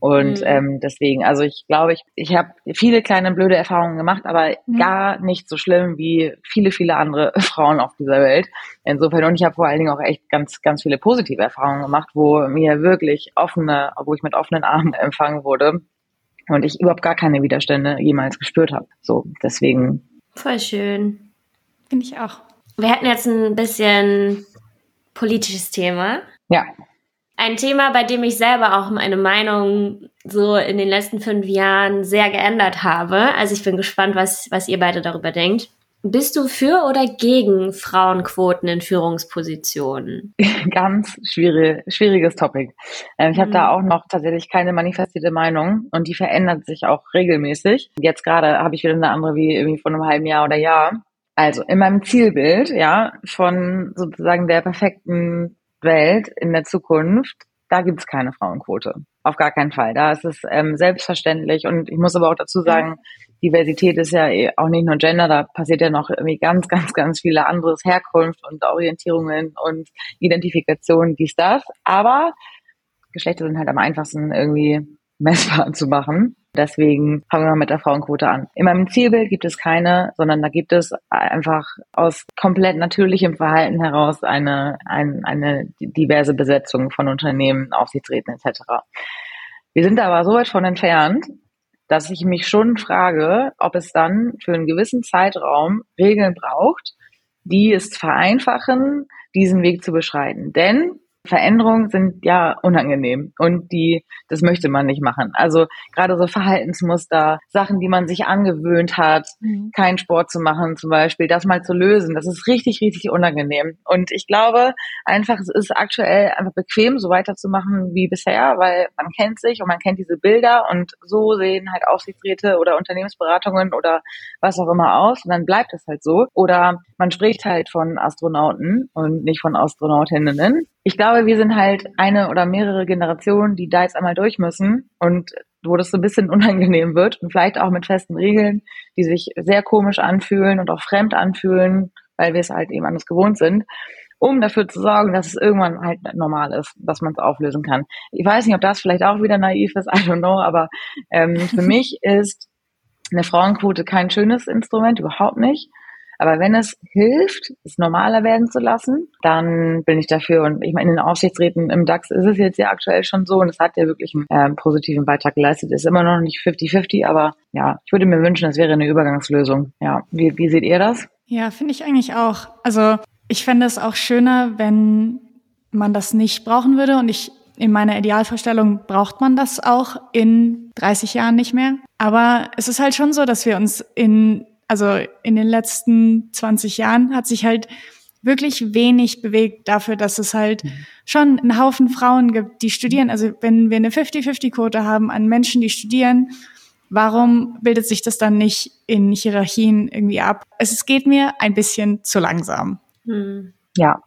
Und mhm. ähm, deswegen, also ich glaube, ich, ich habe viele kleine blöde Erfahrungen gemacht, aber mhm. gar nicht so schlimm wie viele, viele andere *laughs* Frauen auf dieser Welt. Insofern, und ich habe vor allen Dingen auch echt ganz, ganz viele positive Erfahrungen gemacht, wo mir wirklich offene, wo ich mit offenen Armen *laughs* empfangen wurde und ich überhaupt gar keine Widerstände jemals gespürt habe. So, deswegen. Voll schön. Finde ich auch. Wir hatten jetzt ein bisschen politisches Thema. Ja. Ein Thema, bei dem ich selber auch meine Meinung so in den letzten fünf Jahren sehr geändert habe. Also ich bin gespannt, was, was ihr beide darüber denkt. Bist du für oder gegen Frauenquoten in Führungspositionen? *laughs* Ganz schwierig, schwieriges Topic. Ähm, ich habe mhm. da auch noch tatsächlich keine manifestierte Meinung und die verändert sich auch regelmäßig. Jetzt gerade habe ich wieder eine andere wie irgendwie vor einem halben Jahr oder Jahr. Also in meinem Zielbild, ja, von sozusagen der perfekten Welt in der Zukunft, da gibt's keine Frauenquote. Auf gar keinen Fall. Da ist es ähm, selbstverständlich. Und ich muss aber auch dazu sagen, Diversität ist ja eh auch nicht nur Gender, da passiert ja noch irgendwie ganz, ganz, ganz viele anderes Herkunft und Orientierungen und Identifikation, dies, das. Aber Geschlechter sind halt am einfachsten irgendwie messbar *laughs* zu machen. Deswegen fangen wir mal mit der Frauenquote an. In meinem Zielbild gibt es keine, sondern da gibt es einfach aus komplett natürlichem Verhalten heraus eine, eine, eine diverse Besetzung von Unternehmen, Aufsichtsräten etc. Wir sind aber so weit von entfernt, dass ich mich schon frage, ob es dann für einen gewissen Zeitraum Regeln braucht, die es vereinfachen, diesen Weg zu beschreiten. Denn Veränderungen sind ja unangenehm und die, das möchte man nicht machen. Also gerade so Verhaltensmuster, Sachen, die man sich angewöhnt hat, mhm. keinen Sport zu machen zum Beispiel, das mal zu lösen, das ist richtig, richtig unangenehm. Und ich glaube einfach, es ist aktuell einfach bequem, so weiterzumachen wie bisher, weil man kennt sich und man kennt diese Bilder und so sehen halt Aufsichtsräte oder Unternehmensberatungen oder was auch immer aus und dann bleibt es halt so. Oder man spricht halt von Astronauten und nicht von Astronautinnen ich glaube, wir sind halt eine oder mehrere Generationen, die da jetzt einmal durch müssen und wo das so ein bisschen *laughs* unangenehm wird und vielleicht auch mit festen Regeln, die sich sehr komisch anfühlen und auch fremd anfühlen, weil wir es halt eben anders gewohnt sind, um dafür zu sorgen, dass es irgendwann halt normal ist, dass man es auflösen kann. Ich weiß nicht, ob das vielleicht auch wieder naiv ist, *laughs* I don't know, aber ähm, für *laughs* mich ist eine Frauenquote kein schönes Instrument, überhaupt nicht. Aber wenn es hilft, es normaler werden zu lassen, dann bin ich dafür. Und ich meine, in den Aufsichtsräten im DAX ist es jetzt ja aktuell schon so und es hat ja wirklich einen äh, positiven Beitrag geleistet. Ist immer noch nicht 50-50, aber ja, ich würde mir wünschen, es wäre eine Übergangslösung. Ja, wie, wie seht ihr das? Ja, finde ich eigentlich auch. Also ich fände es auch schöner, wenn man das nicht brauchen würde und ich in meiner Idealvorstellung braucht man das auch in 30 Jahren nicht mehr. Aber es ist halt schon so, dass wir uns in also in den letzten 20 Jahren hat sich halt wirklich wenig bewegt dafür, dass es halt mhm. schon einen Haufen Frauen gibt, die studieren. Also wenn wir eine 50-50-Quote haben an Menschen, die studieren, warum bildet sich das dann nicht in Hierarchien irgendwie ab? Es geht mir ein bisschen zu langsam. Mhm. Ja,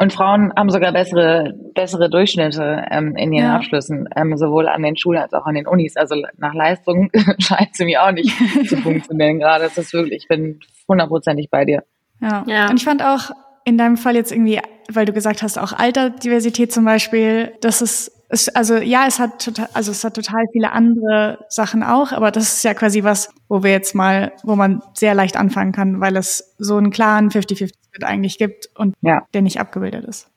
und Frauen haben sogar bessere, bessere Durchschnitte ähm, in ihren ja. Abschlüssen, ähm, sowohl an den Schulen als auch an den Unis. Also nach Leistung *laughs* scheint sie mir auch nicht *laughs* zu funktionieren gerade. Das ist wirklich, ich bin hundertprozentig bei dir. Ja. ja. Und ich fand auch in deinem Fall jetzt irgendwie, weil du gesagt hast, auch Alterdiversität zum Beispiel, das ist es, also ja, es hat total, also es hat total viele andere Sachen auch, aber das ist ja quasi was, wo wir jetzt mal, wo man sehr leicht anfangen kann, weil es so einen klaren 50-50-Split eigentlich gibt und ja. der nicht abgebildet ist.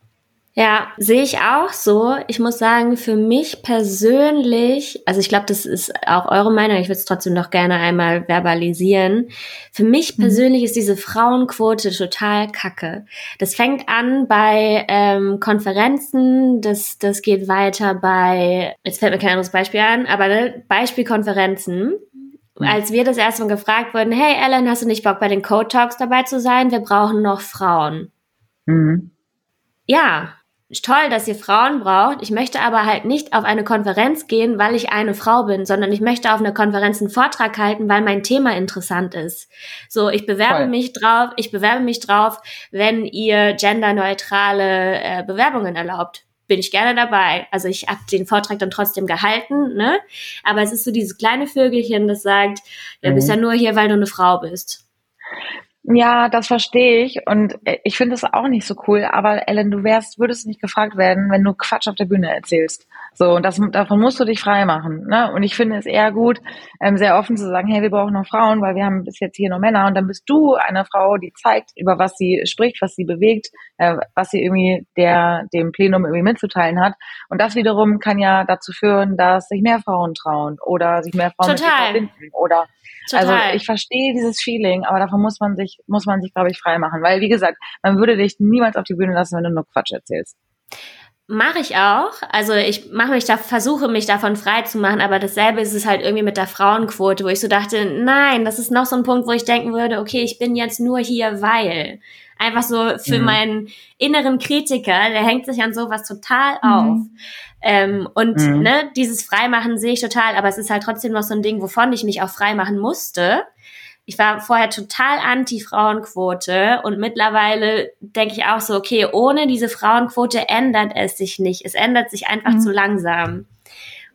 Ja, sehe ich auch so. Ich muss sagen, für mich persönlich, also ich glaube, das ist auch eure Meinung, ich würde es trotzdem noch gerne einmal verbalisieren. Für mich mhm. persönlich ist diese Frauenquote total kacke. Das fängt an bei ähm, Konferenzen, das, das geht weiter bei, jetzt fällt mir kein anderes Beispiel an, aber ne, Beispielkonferenzen. Mhm. Als wir das erste Mal gefragt wurden, hey Ellen, hast du nicht Bock bei den Code Talks dabei zu sein? Wir brauchen noch Frauen. Mhm. Ja, toll, dass ihr Frauen braucht. Ich möchte aber halt nicht auf eine Konferenz gehen, weil ich eine Frau bin, sondern ich möchte auf einer Konferenz einen Vortrag halten, weil mein Thema interessant ist. So, ich bewerbe toll. mich drauf, ich bewerbe mich drauf, wenn ihr genderneutrale äh, Bewerbungen erlaubt. Bin ich gerne dabei. Also ich habe den Vortrag dann trotzdem gehalten, ne? Aber es ist so dieses kleine Vögelchen, das sagt, ja, mhm. bist ja nur hier, weil du eine Frau bist. Ja, das verstehe ich und äh, ich finde es auch nicht so cool. Aber Ellen, du wärst, würdest nicht gefragt werden, wenn du Quatsch auf der Bühne erzählst. So und das, davon musst du dich frei machen. Ne? Und ich finde es eher gut, ähm, sehr offen zu sagen, hey, wir brauchen noch Frauen, weil wir haben bis jetzt hier nur Männer. Und dann bist du eine Frau, die zeigt, über was sie spricht, was sie bewegt, äh, was sie irgendwie der dem Plenum irgendwie mitzuteilen hat. Und das wiederum kann ja dazu führen, dass sich mehr Frauen trauen oder sich mehr Frauen verbinden oder also Total. Also ich verstehe dieses Feeling, aber davon muss man sich, muss man sich, glaube ich, frei machen. Weil, wie gesagt, man würde dich niemals auf die Bühne lassen, wenn du nur Quatsch erzählst. Mache ich auch. Also ich mache mich da, versuche mich davon frei zu machen, aber dasselbe ist es halt irgendwie mit der Frauenquote, wo ich so dachte, nein, das ist noch so ein Punkt, wo ich denken würde, okay, ich bin jetzt nur hier, weil. Einfach so für mhm. meinen inneren Kritiker, der hängt sich an sowas total mhm. auf. Ähm, und mhm. ne, dieses Freimachen sehe ich total, aber es ist halt trotzdem noch so ein Ding, wovon ich mich auch freimachen musste. Ich war vorher total anti-Frauenquote und mittlerweile denke ich auch so, okay, ohne diese Frauenquote ändert es sich nicht. Es ändert sich einfach mhm. zu langsam.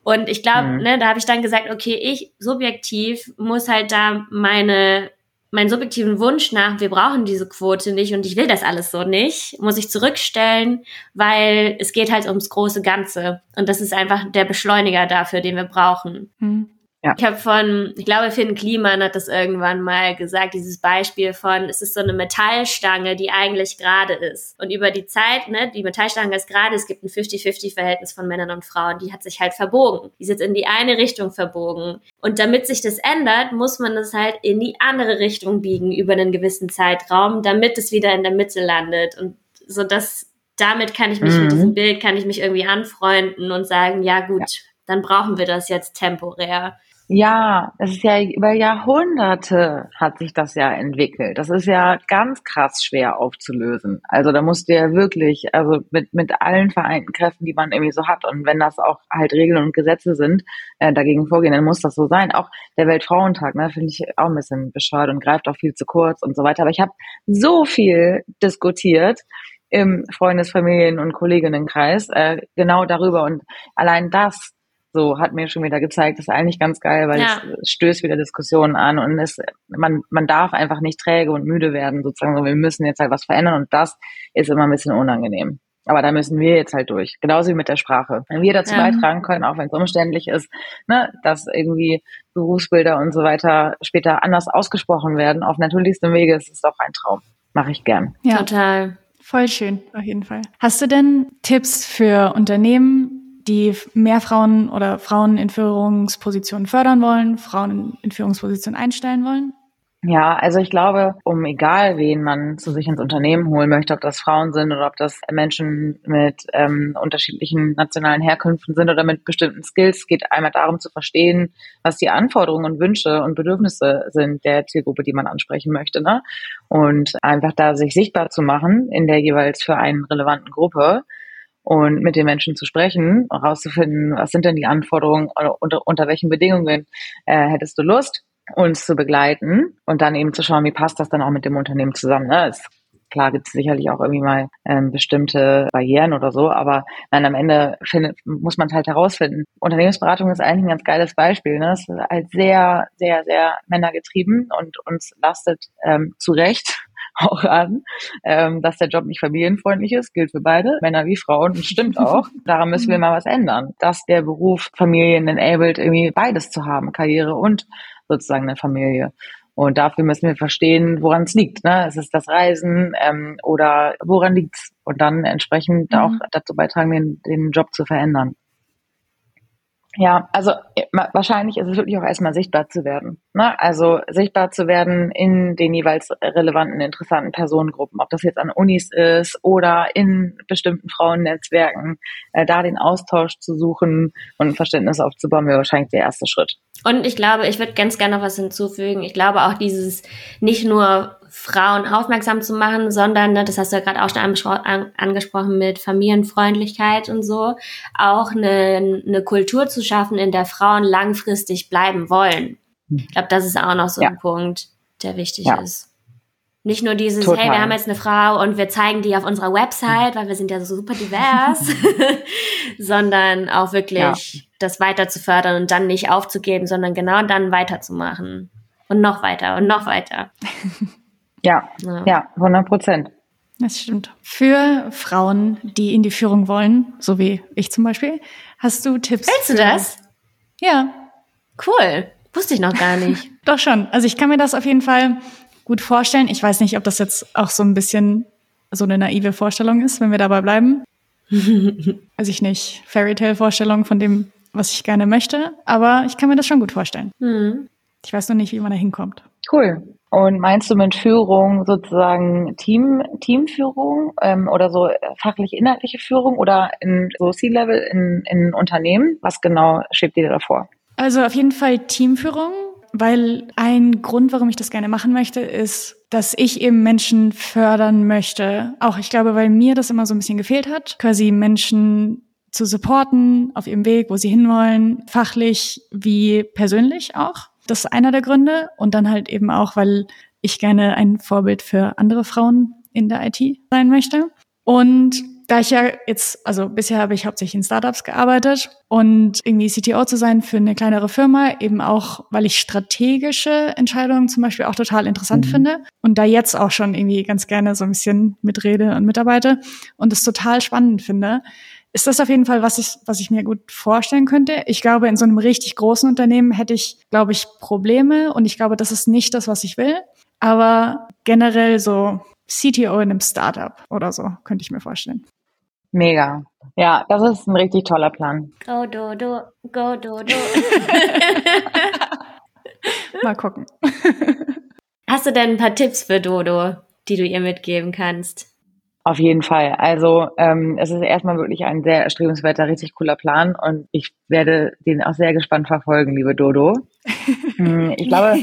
Und ich glaube, mhm. ne, da habe ich dann gesagt, okay, ich subjektiv muss halt da meine meinen subjektiven Wunsch nach, wir brauchen diese Quote nicht und ich will das alles so nicht, muss ich zurückstellen, weil es geht halt ums große Ganze. Und das ist einfach der Beschleuniger dafür, den wir brauchen. Hm. Ja. Ich habe von, ich glaube, Finn Kliman hat das irgendwann mal gesagt, dieses Beispiel von, es ist so eine Metallstange, die eigentlich gerade ist. Und über die Zeit, ne, die Metallstange ist gerade, es gibt ein 50-50-Verhältnis von Männern und Frauen, die hat sich halt verbogen. Die ist jetzt in die eine Richtung verbogen. Und damit sich das ändert, muss man das halt in die andere Richtung biegen über einen gewissen Zeitraum, damit es wieder in der Mitte landet. Und so das, damit kann ich mich mhm. mit diesem Bild, kann ich mich irgendwie anfreunden und sagen, ja gut, ja. dann brauchen wir das jetzt temporär. Ja, es ist ja über Jahrhunderte hat sich das ja entwickelt. Das ist ja ganz krass schwer aufzulösen. Also da musst du ja wirklich, also mit, mit allen vereinten Kräften, die man irgendwie so hat und wenn das auch halt Regeln und Gesetze sind, äh, dagegen vorgehen, dann muss das so sein. Auch der Weltfrauentag, ne, finde ich auch ein bisschen bescheuert und greift auch viel zu kurz und so weiter. Aber ich habe so viel diskutiert im Freundes-, Familien- und Kolleginnenkreis äh, genau darüber und allein das so hat mir schon wieder gezeigt, das ist eigentlich ganz geil, weil ja. es stößt wieder Diskussionen an und es, man, man darf einfach nicht träge und müde werden, sozusagen. Wir müssen jetzt halt was verändern und das ist immer ein bisschen unangenehm. Aber da müssen wir jetzt halt durch. Genauso wie mit der Sprache. Wenn wir dazu ja. beitragen können, auch wenn es umständlich ist, ne, dass irgendwie Berufsbilder und so weiter später anders ausgesprochen werden, auf natürlichstem Wege, ist es doch ein Traum. Mache ich gern. Ja, total. Voll schön, auf jeden Fall. Hast du denn Tipps für Unternehmen, die mehr Frauen oder Frauen in Führungspositionen fördern wollen, Frauen in Führungspositionen einstellen wollen? Ja, also ich glaube, um egal wen man zu sich ins Unternehmen holen möchte, ob das Frauen sind oder ob das Menschen mit ähm, unterschiedlichen nationalen Herkünften sind oder mit bestimmten Skills, geht einmal darum zu verstehen, was die Anforderungen und Wünsche und Bedürfnisse sind der Zielgruppe, die man ansprechen möchte. Ne? Und einfach da sich sichtbar zu machen in der jeweils für einen relevanten Gruppe und mit den Menschen zu sprechen, herauszufinden, was sind denn die Anforderungen oder unter, unter welchen Bedingungen äh, hättest du Lust, uns zu begleiten und dann eben zu schauen, wie passt das dann auch mit dem Unternehmen zusammen. Ne? Es, klar gibt es sicherlich auch irgendwie mal ähm, bestimmte Barrieren oder so, aber nein, am Ende findet, muss man es halt herausfinden. Unternehmensberatung ist eigentlich ein ganz geiles Beispiel. Ne? Es ist halt sehr, sehr, sehr männergetrieben und uns lastet ähm, zu Recht *laughs* auch an, ähm, dass der Job nicht familienfreundlich ist, gilt für beide, Männer wie Frauen, stimmt auch. *laughs* Daran müssen wir mal was ändern, dass der Beruf Familien enabled, irgendwie beides zu haben, Karriere und sozusagen eine Familie. Und dafür müssen wir verstehen, woran es liegt. Ne? Es ist das Reisen ähm, oder woran liegt's? Und dann entsprechend mhm. auch dazu beitragen, den, den Job zu verändern. Ja, also äh, wahrscheinlich ist es wirklich auch erstmal sichtbar zu werden. Ne? Also sichtbar zu werden in den jeweils relevanten, interessanten Personengruppen, ob das jetzt an Unis ist oder in bestimmten Frauennetzwerken, äh, da den Austausch zu suchen und ein Verständnis aufzubauen, wäre wahrscheinlich der erste Schritt. Und ich glaube, ich würde ganz gerne noch was hinzufügen. Ich glaube auch dieses nicht nur Frauen aufmerksam zu machen, sondern, ne, das hast du ja gerade auch schon angesprochen mit Familienfreundlichkeit und so, auch eine, eine Kultur zu schaffen, in der Frauen langfristig bleiben wollen. Ich glaube, das ist auch noch so ja. ein Punkt, der wichtig ja. ist. Nicht nur dieses, Total. hey, wir haben jetzt eine Frau und wir zeigen die auf unserer Website, weil wir sind ja so super divers, *laughs* sondern auch wirklich ja. das weiter zu fördern und dann nicht aufzugeben, sondern genau dann weiterzumachen. Und noch weiter und noch weiter. *laughs* Ja, ja, ja 100 Prozent. Das stimmt. Für Frauen, die in die Führung wollen, so wie ich zum Beispiel, hast du Tipps? Willst du das? Ja. Cool. Wusste ich noch gar nicht. *laughs* Doch schon. Also ich kann mir das auf jeden Fall gut vorstellen. Ich weiß nicht, ob das jetzt auch so ein bisschen so eine naive Vorstellung ist, wenn wir dabei bleiben. *laughs* weiß ich nicht. Fairytale-Vorstellung von dem, was ich gerne möchte. Aber ich kann mir das schon gut vorstellen. Mhm. Ich weiß nur nicht, wie man da hinkommt. Cool. Und meinst du mit Führung sozusagen Team, Teamführung ähm, oder so fachlich-inhaltliche Führung oder in so C-Level in, in Unternehmen? Was genau schiebt dir davor? Also auf jeden Fall Teamführung, weil ein Grund, warum ich das gerne machen möchte, ist, dass ich eben Menschen fördern möchte. Auch ich glaube, weil mir das immer so ein bisschen gefehlt hat, quasi Menschen zu supporten auf ihrem Weg, wo sie hinwollen, fachlich wie persönlich auch. Das ist einer der Gründe. Und dann halt eben auch, weil ich gerne ein Vorbild für andere Frauen in der IT sein möchte. Und da ich ja jetzt, also bisher habe ich hauptsächlich in Startups gearbeitet und irgendwie CTO zu sein für eine kleinere Firma, eben auch, weil ich strategische Entscheidungen zum Beispiel auch total interessant mhm. finde und da jetzt auch schon irgendwie ganz gerne so ein bisschen mitrede und mitarbeite und es total spannend finde, ist das auf jeden Fall, was ich, was ich mir gut vorstellen könnte. Ich glaube, in so einem richtig großen Unternehmen hätte ich, glaube ich, Probleme und ich glaube, das ist nicht das, was ich will. Aber generell so CTO in einem Startup oder so, könnte ich mir vorstellen. Mega. Ja, das ist ein richtig toller Plan. Go, do, do, go, do, do. *laughs* Mal gucken. *laughs* Hast du denn ein paar Tipps für Dodo, die du ihr mitgeben kannst? Auf jeden Fall. Also ähm, es ist erstmal wirklich ein sehr erstrebenswerter, richtig cooler Plan und ich werde den auch sehr gespannt verfolgen, liebe Dodo. *laughs* Hm, ich glaube,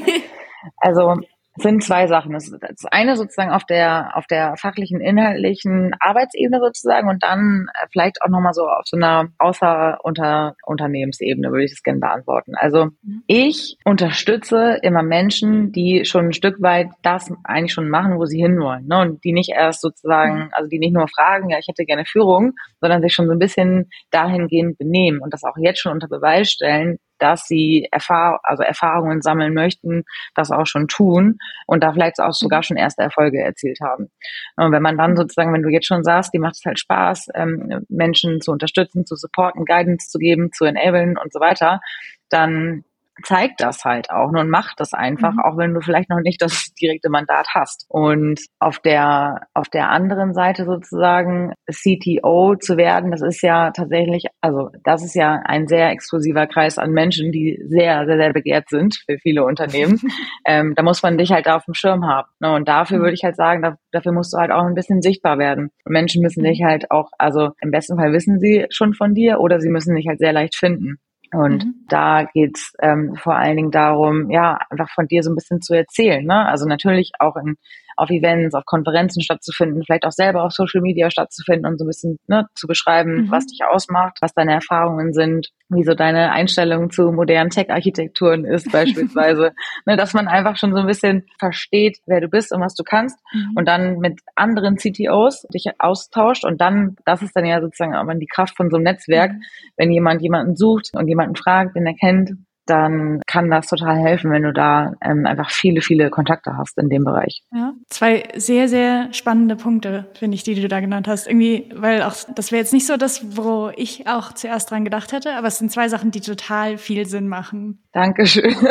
also sind zwei Sachen. Das, das eine sozusagen auf der auf der fachlichen, inhaltlichen Arbeitsebene sozusagen und dann äh, vielleicht auch nochmal so auf so einer außer unter Unternehmensebene würde ich das gerne beantworten. Also mhm. ich unterstütze immer Menschen, die schon ein Stück weit das eigentlich schon machen, wo sie hinwollen. Ne? Und die nicht erst sozusagen, mhm. also die nicht nur fragen, ja, ich hätte gerne Führung, sondern sich schon so ein bisschen dahingehend benehmen und das auch jetzt schon unter Beweis stellen, dass sie Erfahr also Erfahrungen sammeln möchten, das auch schon tun und da vielleicht auch sogar mhm. schon erste Erfolge erzielt haben. Und wenn man dann sozusagen, wenn du jetzt schon sagst, die macht es halt Spaß, ähm, Menschen zu unterstützen, zu supporten, Guidance zu geben, zu enablen und so weiter, dann zeigt das halt auch und macht das einfach, mhm. auch wenn du vielleicht noch nicht das *laughs* direkte Mandat hast. Und auf der, auf der anderen Seite sozusagen CTO zu werden, das ist ja tatsächlich, also das ist ja ein sehr exklusiver Kreis an Menschen, die sehr, sehr, sehr begehrt sind für viele Unternehmen. *laughs* ähm, da muss man dich halt auf dem Schirm haben. Ne? Und dafür mhm. würde ich halt sagen, da, dafür musst du halt auch ein bisschen sichtbar werden. Und Menschen müssen dich mhm. halt auch, also im besten Fall wissen sie schon von dir oder sie müssen dich halt sehr leicht finden. Und mhm. da geht's ähm, vor allen Dingen darum, ja, einfach von dir so ein bisschen zu erzählen. Ne? Also natürlich auch in auf Events, auf Konferenzen stattzufinden, vielleicht auch selber auf Social Media stattzufinden und so ein bisschen ne, zu beschreiben, mhm. was dich ausmacht, was deine Erfahrungen sind, wie so deine Einstellung zu modernen Tech-Architekturen ist *laughs* beispielsweise. ne, dass man einfach schon so ein bisschen versteht, wer du bist und was du kannst mhm. und dann mit anderen CTOs dich austauscht und dann, das ist dann ja sozusagen auch die Kraft von so einem Netzwerk, mhm. wenn jemand jemanden sucht und jemanden fragt, den er kennt, dann kann das total helfen, wenn du da ähm, einfach viele, viele Kontakte hast in dem Bereich. Ja, zwei sehr, sehr spannende Punkte, finde ich, die du da genannt hast. Irgendwie, weil auch, das wäre jetzt nicht so das, wo ich auch zuerst dran gedacht hätte, aber es sind zwei Sachen, die total viel Sinn machen. Dankeschön. *laughs*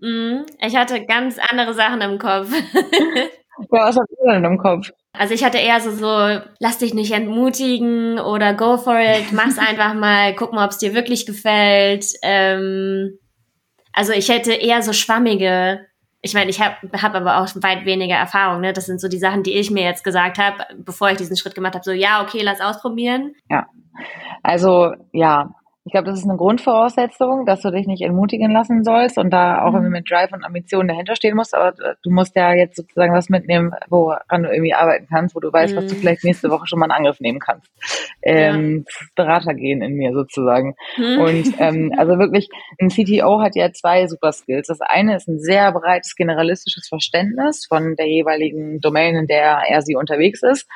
Mhm. ich hatte ganz andere Sachen im Kopf. *laughs* ja, was hast du denn im Kopf? Also ich hatte eher so, so, lass dich nicht entmutigen oder go for it, mach's *laughs* einfach mal, guck mal, ob es dir wirklich gefällt. Ähm, also ich hätte eher so schwammige, ich meine, ich habe hab aber auch weit weniger Erfahrung, ne? Das sind so die Sachen, die ich mir jetzt gesagt habe, bevor ich diesen Schritt gemacht habe. So, ja, okay, lass ausprobieren. Ja. Also ja, ich glaube, das ist eine Grundvoraussetzung, dass du dich nicht entmutigen lassen sollst und da auch mhm. mit Drive und Ambitionen dahinter stehen musst. Aber du musst ja jetzt sozusagen was mitnehmen, woran du irgendwie arbeiten kannst, wo du weißt, mhm. was du mhm. vielleicht nächste Woche schon mal in Angriff nehmen kannst. Ähm, ja. Berater gehen in mir sozusagen. Mhm. Und ähm, also wirklich, ein CTO hat ja zwei super Skills. Das eine ist ein sehr breites generalistisches Verständnis von der jeweiligen Domain, in der er sie unterwegs ist.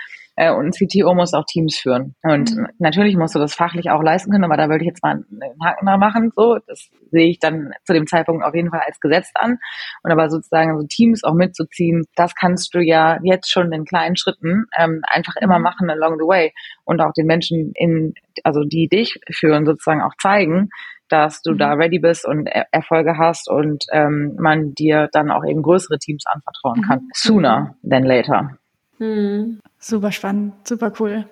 Äh, und ein CTO muss auch Teams führen. Und mhm. natürlich musst du das fachlich auch leisten können, aber da würde ich jetzt mal einen Haken da machen. So, das sehe ich dann zu dem Zeitpunkt auf jeden Fall als Gesetz an. Und aber sozusagen so Teams auch mitzuziehen, das kannst du ja jetzt schon in kleinen Schritten ähm, einfach immer mhm. machen along the way und auch den Menschen in, also die dich führen, sozusagen auch zeigen, dass du da mhm. ready bist und er Erfolge hast und ähm, man dir dann auch eben größere Teams anvertrauen kann. Mhm. Sooner than later. Hm. Super spannend, super cool.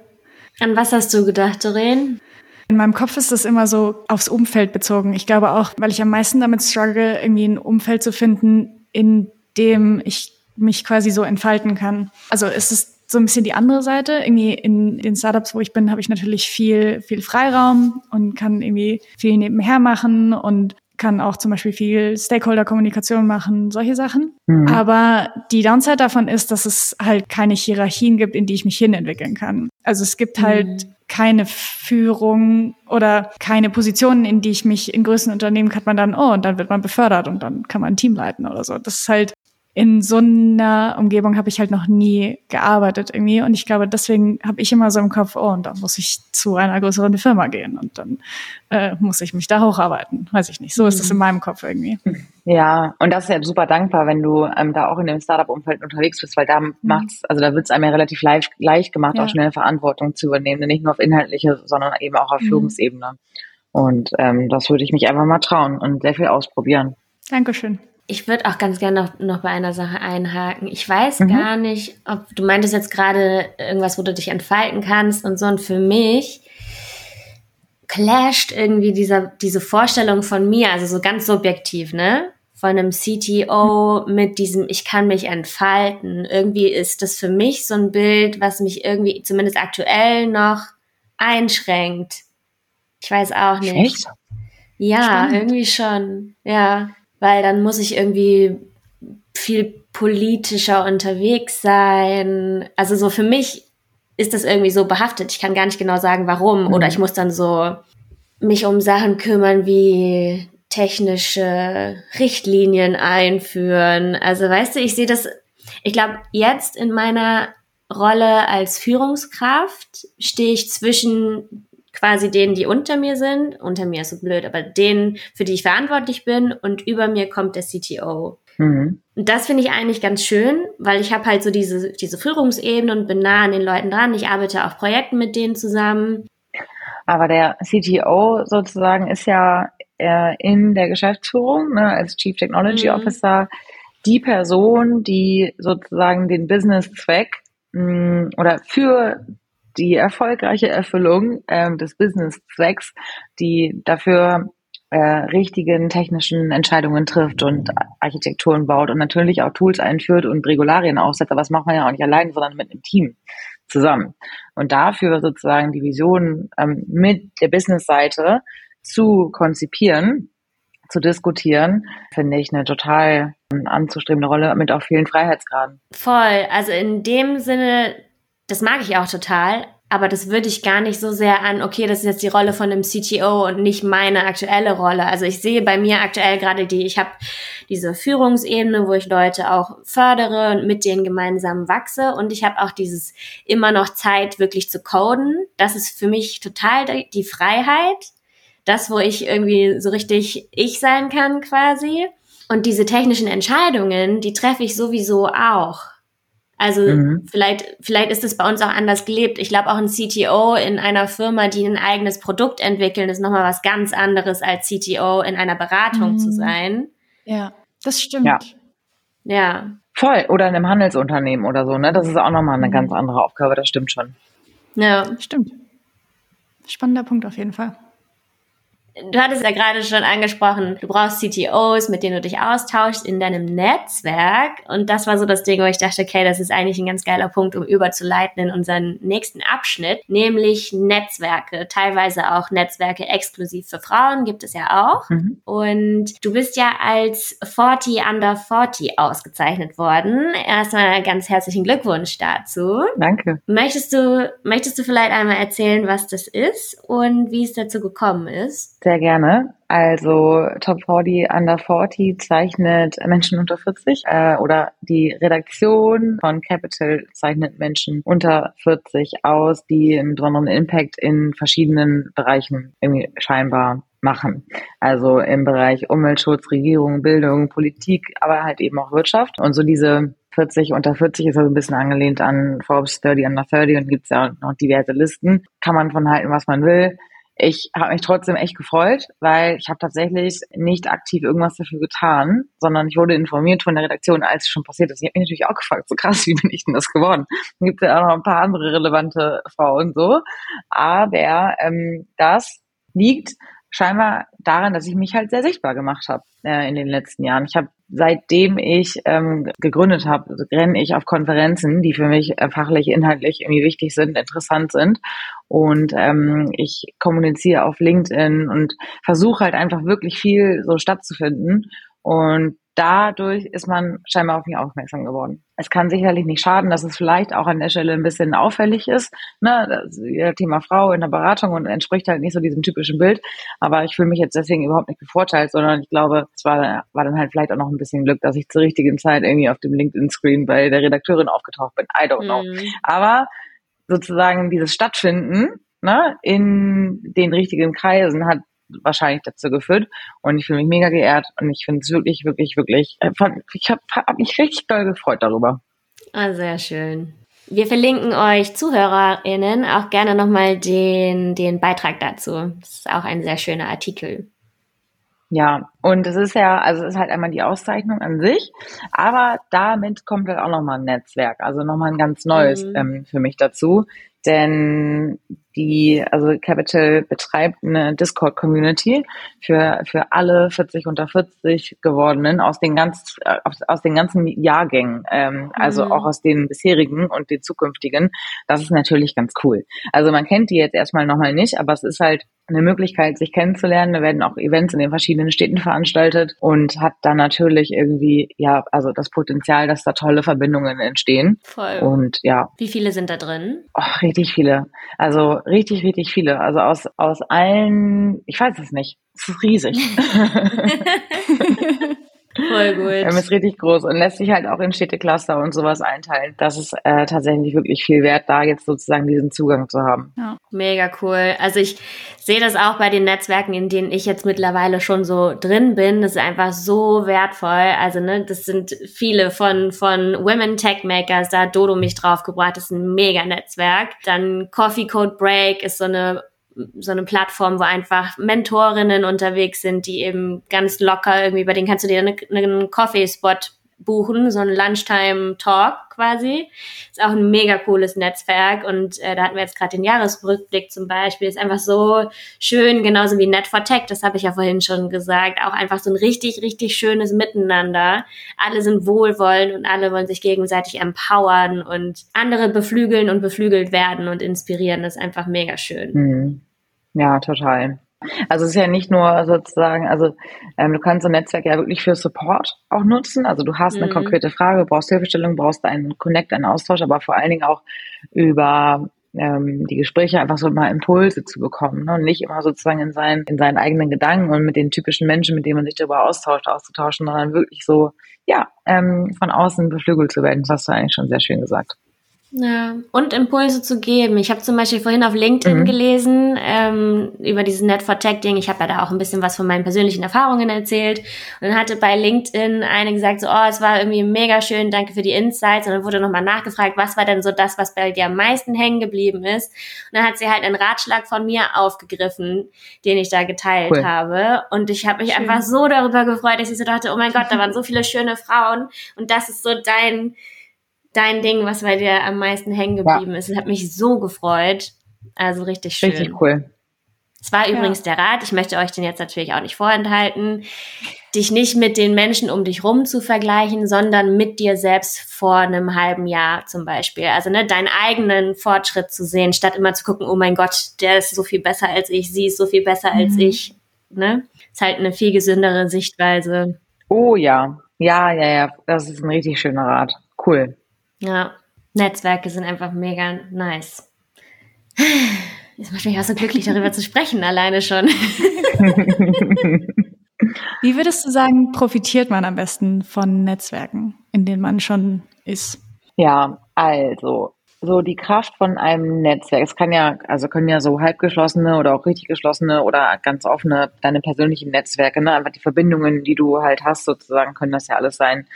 An was hast du gedacht, Doreen? In meinem Kopf ist das immer so aufs Umfeld bezogen. Ich glaube auch, weil ich am meisten damit struggle, irgendwie ein Umfeld zu finden, in dem ich mich quasi so entfalten kann. Also es ist so ein bisschen die andere Seite. Irgendwie in den Startups, wo ich bin, habe ich natürlich viel, viel Freiraum und kann irgendwie viel nebenher machen und kann auch zum Beispiel viel Stakeholder-Kommunikation machen, solche Sachen. Mhm. Aber die Downside davon ist, dass es halt keine Hierarchien gibt, in die ich mich hinentwickeln kann. Also es gibt halt mhm. keine Führung oder keine Positionen, in die ich mich in größeren Unternehmen kann man dann, oh, und dann wird man befördert und dann kann man ein Team leiten oder so. Das ist halt in so einer Umgebung habe ich halt noch nie gearbeitet irgendwie. Und ich glaube, deswegen habe ich immer so im Kopf, oh, und dann muss ich zu einer größeren Firma gehen und dann äh, muss ich mich da hocharbeiten. Weiß ich nicht. So ist das in meinem Kopf irgendwie. Ja, und das ist ja super dankbar, wenn du ähm, da auch in dem Startup-Umfeld unterwegs bist, weil da mhm. macht's, also da wird's einem ja relativ leicht, leicht gemacht, ja. auch schnell Verantwortung zu übernehmen, nicht nur auf inhaltliche, sondern eben auch auf mhm. Führungsebene. Und ähm, das würde ich mich einfach mal trauen und sehr viel ausprobieren. Dankeschön. Ich würde auch ganz gerne noch, noch bei einer Sache einhaken. Ich weiß mhm. gar nicht, ob du meintest jetzt gerade irgendwas, wo du dich entfalten kannst und so. Und für mich clasht irgendwie dieser, diese Vorstellung von mir, also so ganz subjektiv, ne? Von einem CTO mit diesem, ich kann mich entfalten. Irgendwie ist das für mich so ein Bild, was mich irgendwie zumindest aktuell noch einschränkt. Ich weiß auch nicht. Echt? Ja, Spannend. irgendwie schon. Ja weil dann muss ich irgendwie viel politischer unterwegs sein. Also so für mich ist das irgendwie so behaftet. Ich kann gar nicht genau sagen, warum. Mhm. Oder ich muss dann so mich um Sachen kümmern wie technische Richtlinien einführen. Also weißt du, ich sehe das, ich glaube, jetzt in meiner Rolle als Führungskraft stehe ich zwischen quasi denen, die unter mir sind, unter mir ist so blöd, aber denen, für die ich verantwortlich bin und über mir kommt der CTO. Mhm. Und das finde ich eigentlich ganz schön, weil ich habe halt so diese, diese Führungsebene und bin nah an den Leuten dran. Ich arbeite auf Projekten mit denen zusammen. Aber der CTO sozusagen ist ja äh, in der Geschäftsführung ne, als Chief Technology mhm. Officer die Person, die sozusagen den Business-Zweck mm, oder für die erfolgreiche Erfüllung ähm, des Business-Zwecks, die dafür äh, richtigen technischen Entscheidungen trifft und Architekturen baut und natürlich auch Tools einführt und Regularien aufsetzt. Aber das macht man ja auch nicht allein, sondern mit einem Team zusammen. Und dafür sozusagen die Vision ähm, mit der Business-Seite zu konzipieren, zu diskutieren, finde ich eine total ähm, anzustrebende Rolle mit auch vielen Freiheitsgraden. Voll. Also in dem Sinne das mag ich auch total, aber das würde ich gar nicht so sehr an, okay, das ist jetzt die Rolle von einem CTO und nicht meine aktuelle Rolle. Also ich sehe bei mir aktuell gerade die, ich habe diese Führungsebene, wo ich Leute auch fördere und mit denen gemeinsam wachse und ich habe auch dieses immer noch Zeit wirklich zu coden. Das ist für mich total die Freiheit, das, wo ich irgendwie so richtig ich sein kann quasi. Und diese technischen Entscheidungen, die treffe ich sowieso auch. Also mhm. vielleicht, vielleicht ist es bei uns auch anders gelebt. Ich glaube auch ein CTO in einer Firma, die ein eigenes Produkt entwickeln, ist nochmal was ganz anderes als CTO in einer Beratung mhm. zu sein. Ja, das stimmt. Ja. ja. Voll. Oder in einem Handelsunternehmen oder so, ne? Das ist auch nochmal eine mhm. ganz andere Aufgabe, das stimmt schon. Ja. Stimmt. Spannender Punkt auf jeden Fall. Du hattest ja gerade schon angesprochen, du brauchst CTOs, mit denen du dich austauschst in deinem Netzwerk. Und das war so das Ding, wo ich dachte, okay, das ist eigentlich ein ganz geiler Punkt, um überzuleiten in unseren nächsten Abschnitt, nämlich Netzwerke. Teilweise auch Netzwerke exklusiv für Frauen gibt es ja auch. Mhm. Und du bist ja als 40 under 40 ausgezeichnet worden. Erstmal ganz herzlichen Glückwunsch dazu. Danke. Möchtest du, möchtest du vielleicht einmal erzählen, was das ist und wie es dazu gekommen ist? Sehr gerne. Also Top 40 Under 40 zeichnet Menschen unter 40 äh, oder die Redaktion von Capital zeichnet Menschen unter 40 aus, die einen besonderen Impact in verschiedenen Bereichen irgendwie scheinbar machen. Also im Bereich Umweltschutz, Regierung, Bildung, Politik, aber halt eben auch Wirtschaft. Und so diese 40 unter 40 ist also ein bisschen angelehnt an Forbes 30 under 30 und gibt es ja noch diverse Listen. Kann man von halten, was man will ich habe mich trotzdem echt gefreut, weil ich habe tatsächlich nicht aktiv irgendwas dafür getan, sondern ich wurde informiert von der Redaktion, als es schon passiert ist. Ich habe mich natürlich auch gefragt, so krass, *laughs* wie bin ich denn das geworden? Gibt ja auch noch ein paar andere relevante Frauen so. Aber ähm, das liegt scheinbar daran, dass ich mich halt sehr sichtbar gemacht habe äh, in den letzten Jahren. Ich habe seitdem ich ähm, gegründet habe, renne ich auf Konferenzen, die für mich äh, fachlich, inhaltlich irgendwie wichtig sind, interessant sind. Und ähm, ich kommuniziere auf LinkedIn und versuche halt einfach wirklich viel so stattzufinden. Und dadurch ist man scheinbar auf mich aufmerksam geworden. Es kann sicherlich nicht schaden, dass es vielleicht auch an der Stelle ein bisschen auffällig ist. Ne? Das Thema Frau in der Beratung und entspricht halt nicht so diesem typischen Bild. Aber ich fühle mich jetzt deswegen überhaupt nicht bevorteilt, sondern ich glaube, es war, war dann halt vielleicht auch noch ein bisschen Glück, dass ich zur richtigen Zeit irgendwie auf dem LinkedIn-Screen bei der Redakteurin aufgetaucht bin. I don't know. Mhm. Aber sozusagen dieses Stattfinden ne, in den richtigen Kreisen hat wahrscheinlich dazu geführt. Und ich fühle mich mega geehrt und ich finde es wirklich, wirklich, wirklich, äh, ich habe hab mich richtig doll gefreut darüber. Ah, sehr schön. Wir verlinken euch ZuhörerInnen auch gerne nochmal den, den Beitrag dazu. Das ist auch ein sehr schöner Artikel. Ja, und es ist ja, also es ist halt einmal die Auszeichnung an sich, aber damit kommt halt auch nochmal ein Netzwerk, also nochmal ein ganz neues mhm. ähm, für mich dazu. Denn die, also Capital betreibt eine Discord-Community für, für alle 40 unter 40 gewordenen aus den ganz, aus den ganzen Jahrgängen, ähm, also mhm. auch aus den bisherigen und den zukünftigen. Das ist natürlich ganz cool. Also man kennt die jetzt erstmal nochmal nicht, aber es ist halt eine Möglichkeit, sich kennenzulernen. Da werden auch Events in den verschiedenen Städten veranstaltet und hat dann natürlich irgendwie, ja, also das Potenzial, dass da tolle Verbindungen entstehen. Voll. Und ja. Wie viele sind da drin? Oh, richtig viele. Also richtig, richtig viele. Also aus, aus allen, ich weiß es nicht. Es ist riesig. *laughs* *laughs* Voll *laughs* gut. Ähm, ist richtig groß und lässt sich halt auch in Städtecluster und sowas einteilen. Das ist äh, tatsächlich wirklich viel wert, da jetzt sozusagen diesen Zugang zu haben. Ja. Mega cool. Also ich sehe das auch bei den Netzwerken, in denen ich jetzt mittlerweile schon so drin bin. Das ist einfach so wertvoll. Also ne, das sind viele von von Women Tech Makers. Da hat Dodo mich draufgebracht. Das ist ein mega Netzwerk. Dann Coffee Code Break ist so eine so eine Plattform, wo einfach Mentorinnen unterwegs sind, die eben ganz locker irgendwie, bei denen kannst du dir einen, Coffee-Spot buchen, so ein Lunchtime-Talk quasi. Ist auch ein mega cooles Netzwerk und äh, da hatten wir jetzt gerade den Jahresrückblick zum Beispiel. Ist einfach so schön, genauso wie Net for Tech, das habe ich ja vorhin schon gesagt. Auch einfach so ein richtig, richtig schönes Miteinander. Alle sind wohlwollend und alle wollen sich gegenseitig empowern und andere beflügeln und beflügelt werden und inspirieren. Das ist einfach mega schön. Mhm. Ja, total. Also es ist ja nicht nur sozusagen, also ähm, du kannst so ein Netzwerk ja wirklich für Support auch nutzen. Also du hast eine mhm. konkrete Frage, brauchst Hilfestellung, brauchst einen Connect, einen Austausch, aber vor allen Dingen auch über ähm, die Gespräche einfach so mal Impulse zu bekommen ne? und nicht immer sozusagen in seinen, in seinen eigenen Gedanken und mit den typischen Menschen, mit denen man sich darüber austauscht, auszutauschen, sondern wirklich so, ja, ähm, von außen beflügelt zu werden. Das hast du eigentlich schon sehr schön gesagt. Ja, und Impulse zu geben. Ich habe zum Beispiel vorhin auf LinkedIn mhm. gelesen ähm, über dieses Net for Tech Ding. Ich habe ja da auch ein bisschen was von meinen persönlichen Erfahrungen erzählt. Und dann hatte bei LinkedIn eine gesagt, so, oh, es war irgendwie mega schön, danke für die Insights. Und dann wurde nochmal nachgefragt, was war denn so das, was bei dir am meisten hängen geblieben ist. Und dann hat sie halt einen Ratschlag von mir aufgegriffen, den ich da geteilt cool. habe. Und ich habe mich schön. einfach so darüber gefreut, dass ich so dachte, oh mein Gott, da waren so viele schöne Frauen. Und das ist so dein dein Ding, was bei dir am meisten hängen geblieben ja. ist. Es hat mich so gefreut. Also richtig schön. Richtig cool. Es war ja. übrigens der Rat, ich möchte euch den jetzt natürlich auch nicht vorenthalten, dich nicht mit den Menschen um dich rum zu vergleichen, sondern mit dir selbst vor einem halben Jahr zum Beispiel. Also ne, deinen eigenen Fortschritt zu sehen, statt immer zu gucken, oh mein Gott, der ist so viel besser als ich, sie ist so viel besser mhm. als ich. Ne? Ist halt eine viel gesündere Sichtweise. Oh ja, ja, ja, ja, das ist ein richtig schöner Rat. Cool. Ja, Netzwerke sind einfach mega nice. Jetzt macht mich auch so glücklich, darüber zu sprechen, alleine schon. *laughs* Wie würdest du sagen, profitiert man am besten von Netzwerken, in denen man schon ist? Ja, also so die Kraft von einem Netzwerk. Es kann ja, also können ja so halbgeschlossene oder auch richtig geschlossene oder ganz offene deine persönlichen Netzwerke, ne? Einfach die Verbindungen, die du halt hast, sozusagen, können das ja alles sein.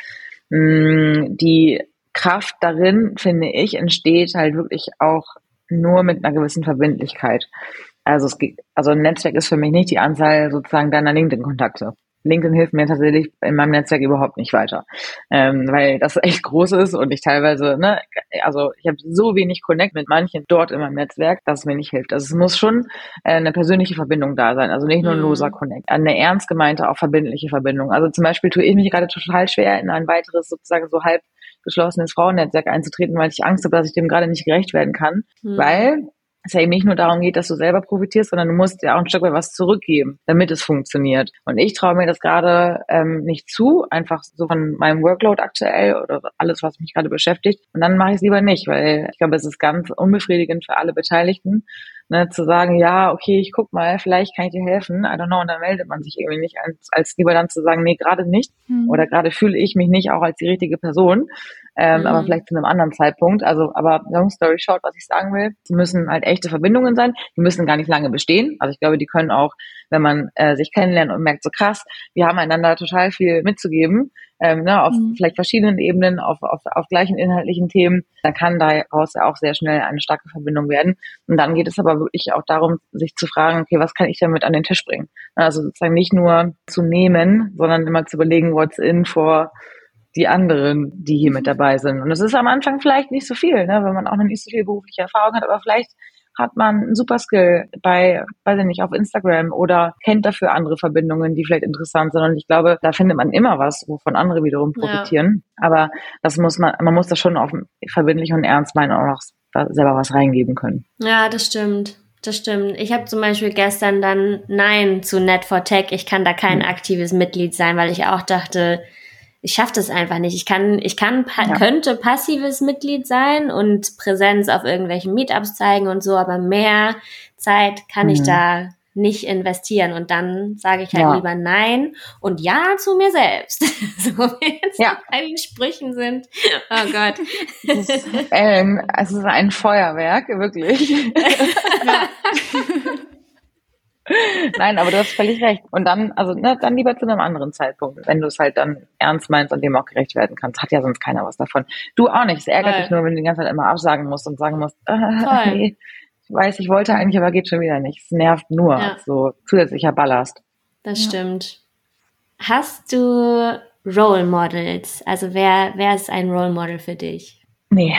Mm, die Kraft darin, finde ich, entsteht halt wirklich auch nur mit einer gewissen Verbindlichkeit. Also es geht, also ein Netzwerk ist für mich nicht die Anzahl sozusagen deiner LinkedIn-Kontakte. LinkedIn hilft mir tatsächlich in meinem Netzwerk überhaupt nicht weiter, ähm, weil das echt groß ist und ich teilweise, ne, also ich habe so wenig Connect mit manchen dort in meinem Netzwerk, dass es mir nicht hilft. Also es muss schon äh, eine persönliche Verbindung da sein, also nicht nur ein mhm. loser Connect, eine ernst gemeinte, auch verbindliche Verbindung. Also zum Beispiel tue ich mich gerade total schwer, in ein weiteres sozusagen so halb geschlossenes Frauennetzwerk einzutreten, weil ich Angst habe, dass ich dem gerade nicht gerecht werden kann, mhm. weil es ja eben nicht nur darum geht, dass du selber profitierst, sondern du musst ja auch ein Stück weit was zurückgeben, damit es funktioniert. Und ich traue mir das gerade ähm, nicht zu, einfach so von meinem Workload aktuell oder alles, was mich gerade beschäftigt. Und dann mache ich es lieber nicht, weil ich glaube, es ist ganz unbefriedigend für alle Beteiligten, ne, zu sagen, ja, okay, ich guck mal, vielleicht kann ich dir helfen, I don't know, und dann meldet man sich irgendwie nicht, als, als lieber dann zu sagen, nee, gerade nicht, mhm. oder gerade fühle ich mich nicht auch als die richtige Person, ähm, mhm. aber vielleicht zu einem anderen Zeitpunkt. Also, aber long story short, was ich sagen will, es müssen halt echte Verbindungen sein, die müssen gar nicht lange bestehen. Also ich glaube, die können auch, wenn man äh, sich kennenlernt und merkt, so krass, wir haben einander total viel mitzugeben, ähm, ne, auf mhm. vielleicht verschiedenen Ebenen, auf, auf, auf gleichen inhaltlichen Themen, dann kann daraus ja auch sehr schnell eine starke Verbindung werden. Und dann geht es aber wirklich auch darum, sich zu fragen, okay, was kann ich damit an den Tisch bringen? Also sozusagen nicht nur zu nehmen, sondern immer zu überlegen, what's in for die anderen, die hier mit dabei sind. Und es ist am Anfang vielleicht nicht so viel, ne, wenn man auch noch nicht so viel berufliche Erfahrung hat, aber vielleicht hat man einen super Skill bei, weiß ich nicht, auf Instagram oder kennt dafür andere Verbindungen, die vielleicht interessant sind. Und ich glaube, da findet man immer was, wovon andere wiederum profitieren. Ja. Aber das muss man, man muss das schon auf verbindlich und ernst meinen und auch selber was reingeben können. Ja, das stimmt. Das stimmt. Ich habe zum Beispiel gestern dann Nein zu net 4 tech Ich kann da kein hm. aktives Mitglied sein, weil ich auch dachte, ich schaffe das einfach nicht. Ich kann, ich kann, ja. könnte passives Mitglied sein und Präsenz auf irgendwelchen Meetups zeigen und so, aber mehr Zeit kann mhm. ich da nicht investieren. Und dann sage ich halt ja. lieber Nein und Ja zu mir selbst. *laughs* so wie jetzt ja. bei den Sprüchen sind. Oh Gott. Ist, ähm, es ist ein Feuerwerk, wirklich. *laughs* *laughs* Nein, aber du hast völlig recht. Und dann, also ne, dann lieber zu einem anderen Zeitpunkt, wenn du es halt dann ernst meinst und dem auch gerecht werden kannst. Hat ja sonst keiner was davon. Du auch nicht. Es ärgert Voll. dich nur, wenn du die ganze Zeit immer absagen musst und sagen musst, äh, nee, ich weiß, ich wollte eigentlich, aber geht schon wieder nicht. Es nervt nur. Ja. So zusätzlicher Ballast. Das ja. stimmt. Hast du Role Models? Also wer, wer ist ein Role Model für dich? Nee,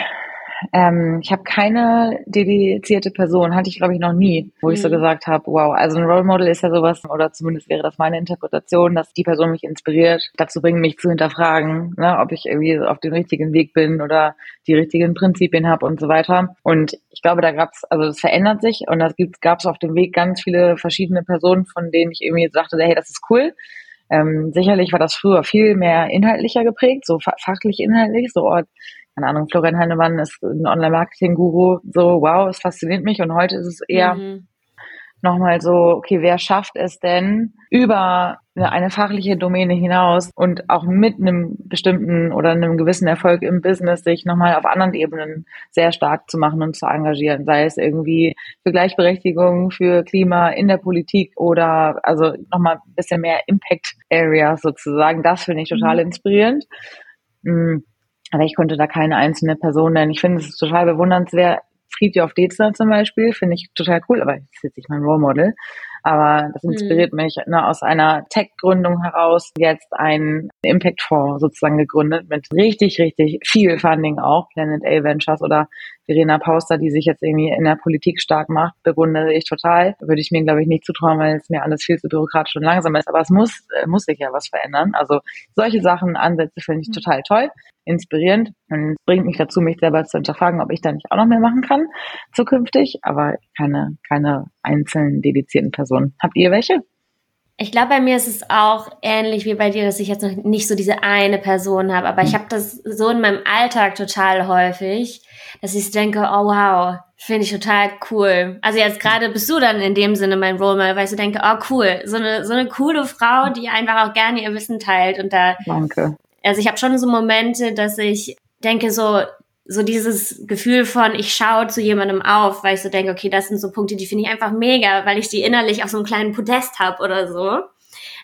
ähm, ich habe keine dedizierte Person, hatte ich glaube ich noch nie, wo mhm. ich so mhm. gesagt habe, wow, also ein Role Model ist ja sowas, oder zumindest wäre das meine Interpretation, dass die Person mich inspiriert, dazu bringen, mich zu hinterfragen, ne, ob ich irgendwie auf dem richtigen Weg bin oder die richtigen Prinzipien habe und so weiter. Und ich glaube, da gab's, also es verändert sich und da gab es auf dem Weg ganz viele verschiedene Personen, von denen ich irgendwie sagte, hey, das ist cool. Ähm, sicherlich war das früher viel mehr inhaltlicher geprägt, so fachlich inhaltlich, so oh, keine Ahnung, Florian Heinemann ist ein Online-Marketing-Guru, so wow, es fasziniert mich und heute ist es eher mhm. nochmal so, okay, wer schafft es denn über eine fachliche Domäne hinaus und auch mit einem bestimmten oder einem gewissen Erfolg im Business sich nochmal auf anderen Ebenen sehr stark zu machen und zu engagieren, sei es irgendwie für Gleichberechtigung, für Klima in der Politik oder also nochmal ein bisschen mehr Impact Area sozusagen. Das finde ich total mhm. inspirierend. Mhm aber ich konnte da keine einzelne Person nennen. Ich finde es total bewundernswert. Friedjof Dezler zum Beispiel finde ich total cool, aber das ist jetzt nicht mein Role Model. Aber das mhm. inspiriert mhm. mich ne, aus einer Tech-Gründung heraus jetzt ein Impact-Fonds sozusagen gegründet mit richtig, richtig viel Funding auch, Planet A Ventures oder Verena Pauster, die sich jetzt irgendwie in der Politik stark macht, bewundere ich total. Würde ich mir, glaube ich, nicht zutrauen, weil es mir alles viel zu bürokratisch und langsam ist. Aber es muss, äh, muss sich ja was verändern. Also solche Sachen, Ansätze finde ich mhm. total toll, inspirierend und bringt mich dazu, mich selber zu hinterfragen, ob ich da nicht auch noch mehr machen kann zukünftig. Aber keine, keine einzelnen dedizierten Personen. Habt ihr welche? Ich glaube, bei mir ist es auch ähnlich wie bei dir, dass ich jetzt noch nicht so diese eine Person habe, aber ich hm. habe das so in meinem Alltag total häufig, dass ich denke, oh wow, finde ich total cool. Also jetzt gerade bist du dann in dem Sinne mein Role Model, weil ich so denke, oh cool, so eine so eine coole Frau, die einfach auch gerne ihr Wissen teilt und da. Danke. Also ich habe schon so Momente, dass ich denke so, so dieses Gefühl von, ich schaue zu jemandem auf, weil ich so denke, okay, das sind so Punkte, die finde ich einfach mega, weil ich die innerlich auf so einem kleinen Podest habe oder so.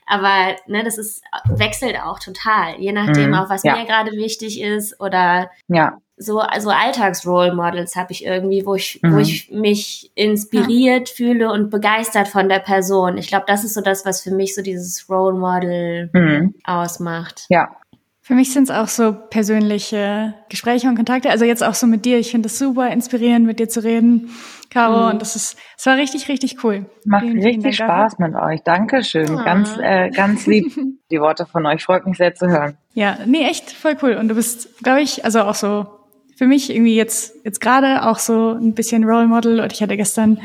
Aber ne, das ist wechselt auch total, je nachdem, mhm, auch was ja. mir gerade wichtig ist oder ja. so also Alltagsrole Models habe ich irgendwie, wo ich mhm. wo ich mich inspiriert ja. fühle und begeistert von der Person. Ich glaube, das ist so das, was für mich so dieses Role Model mhm. ausmacht. Ja, für mich sind es auch so persönliche Gespräche und Kontakte. Also jetzt auch so mit dir. Ich finde es super inspirierend, mit dir zu reden, Caro. Mhm. Und das ist, es war richtig, richtig cool. Macht vielen, richtig vielen Spaß mit euch. Dankeschön. Ah. Ganz, äh, ganz *laughs* lieb die Worte von euch. Freut mich sehr zu hören. Ja, nee, echt voll cool. Und du bist, glaube ich, also auch so für mich irgendwie jetzt, jetzt gerade auch so ein bisschen Role Model und ich hatte gestern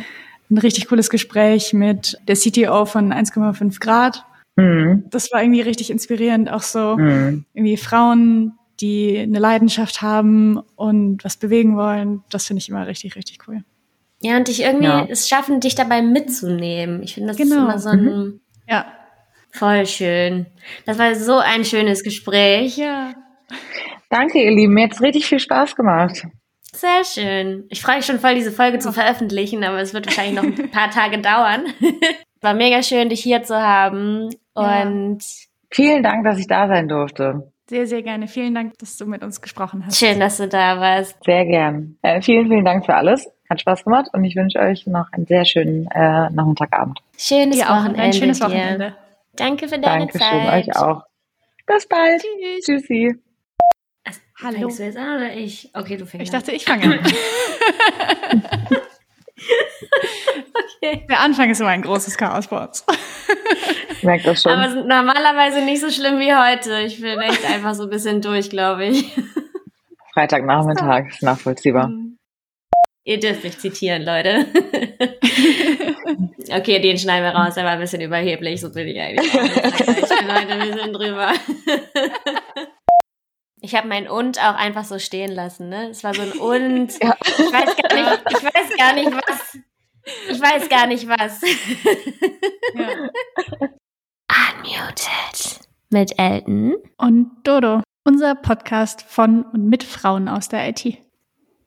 ein richtig cooles Gespräch mit der CTO von 1,5 Grad. Mhm. Das war irgendwie richtig inspirierend, auch so mhm. irgendwie Frauen, die eine Leidenschaft haben und was bewegen wollen. Das finde ich immer richtig, richtig cool. Ja, und dich irgendwie ja. es schaffen, dich dabei mitzunehmen. Ich finde, das genau. ist immer so ein mhm. ja. voll schön. Das war so ein schönes Gespräch. Ja. Danke, ihr Lieben. Mir hat es richtig viel Spaß gemacht. Sehr schön. Ich freue mich schon voll, diese Folge zu veröffentlichen, aber es wird wahrscheinlich noch ein paar Tage dauern. *laughs* War mega schön, dich hier zu haben. Und ja. vielen Dank, dass ich da sein durfte. Sehr, sehr gerne. Vielen Dank, dass du mit uns gesprochen hast. Schön, dass du da warst. Sehr gern. Äh, vielen, vielen Dank für alles. Hat Spaß gemacht und ich wünsche euch noch einen sehr schönen äh, Nachmittagabend. Schönes dir Wochenende. Ein schönes Wochenende. Dir. Danke für deine Dankeschön, Zeit. euch auch. Bis bald. Tschüss. Tschüssi. Also, Hallo. Fängst du jetzt an oder ich? Okay, du fängst Ich dachte, ich fange an. *laughs* okay. Der Anfang ist immer ein großes Chaos bei uns. Ich merke das schon. Aber normalerweise nicht so schlimm wie heute. Ich bin echt einfach so ein bisschen durch, glaube ich. Freitagnachmittag ist nachvollziehbar. Hm. Ihr dürft mich zitieren, Leute. okay, den schneiden wir raus, der war ein bisschen überheblich, so bin ich eigentlich. Ich bin heute ein bisschen drüber. Ich habe mein und auch einfach so stehen lassen, ne? Es war so ein *laughs* und. Ja. Ich weiß gar nicht, ich weiß gar nicht was. Ich weiß gar nicht was. Ja. Unmuted. Mit Elton. Und Dodo. Unser Podcast von und mit Frauen aus der IT.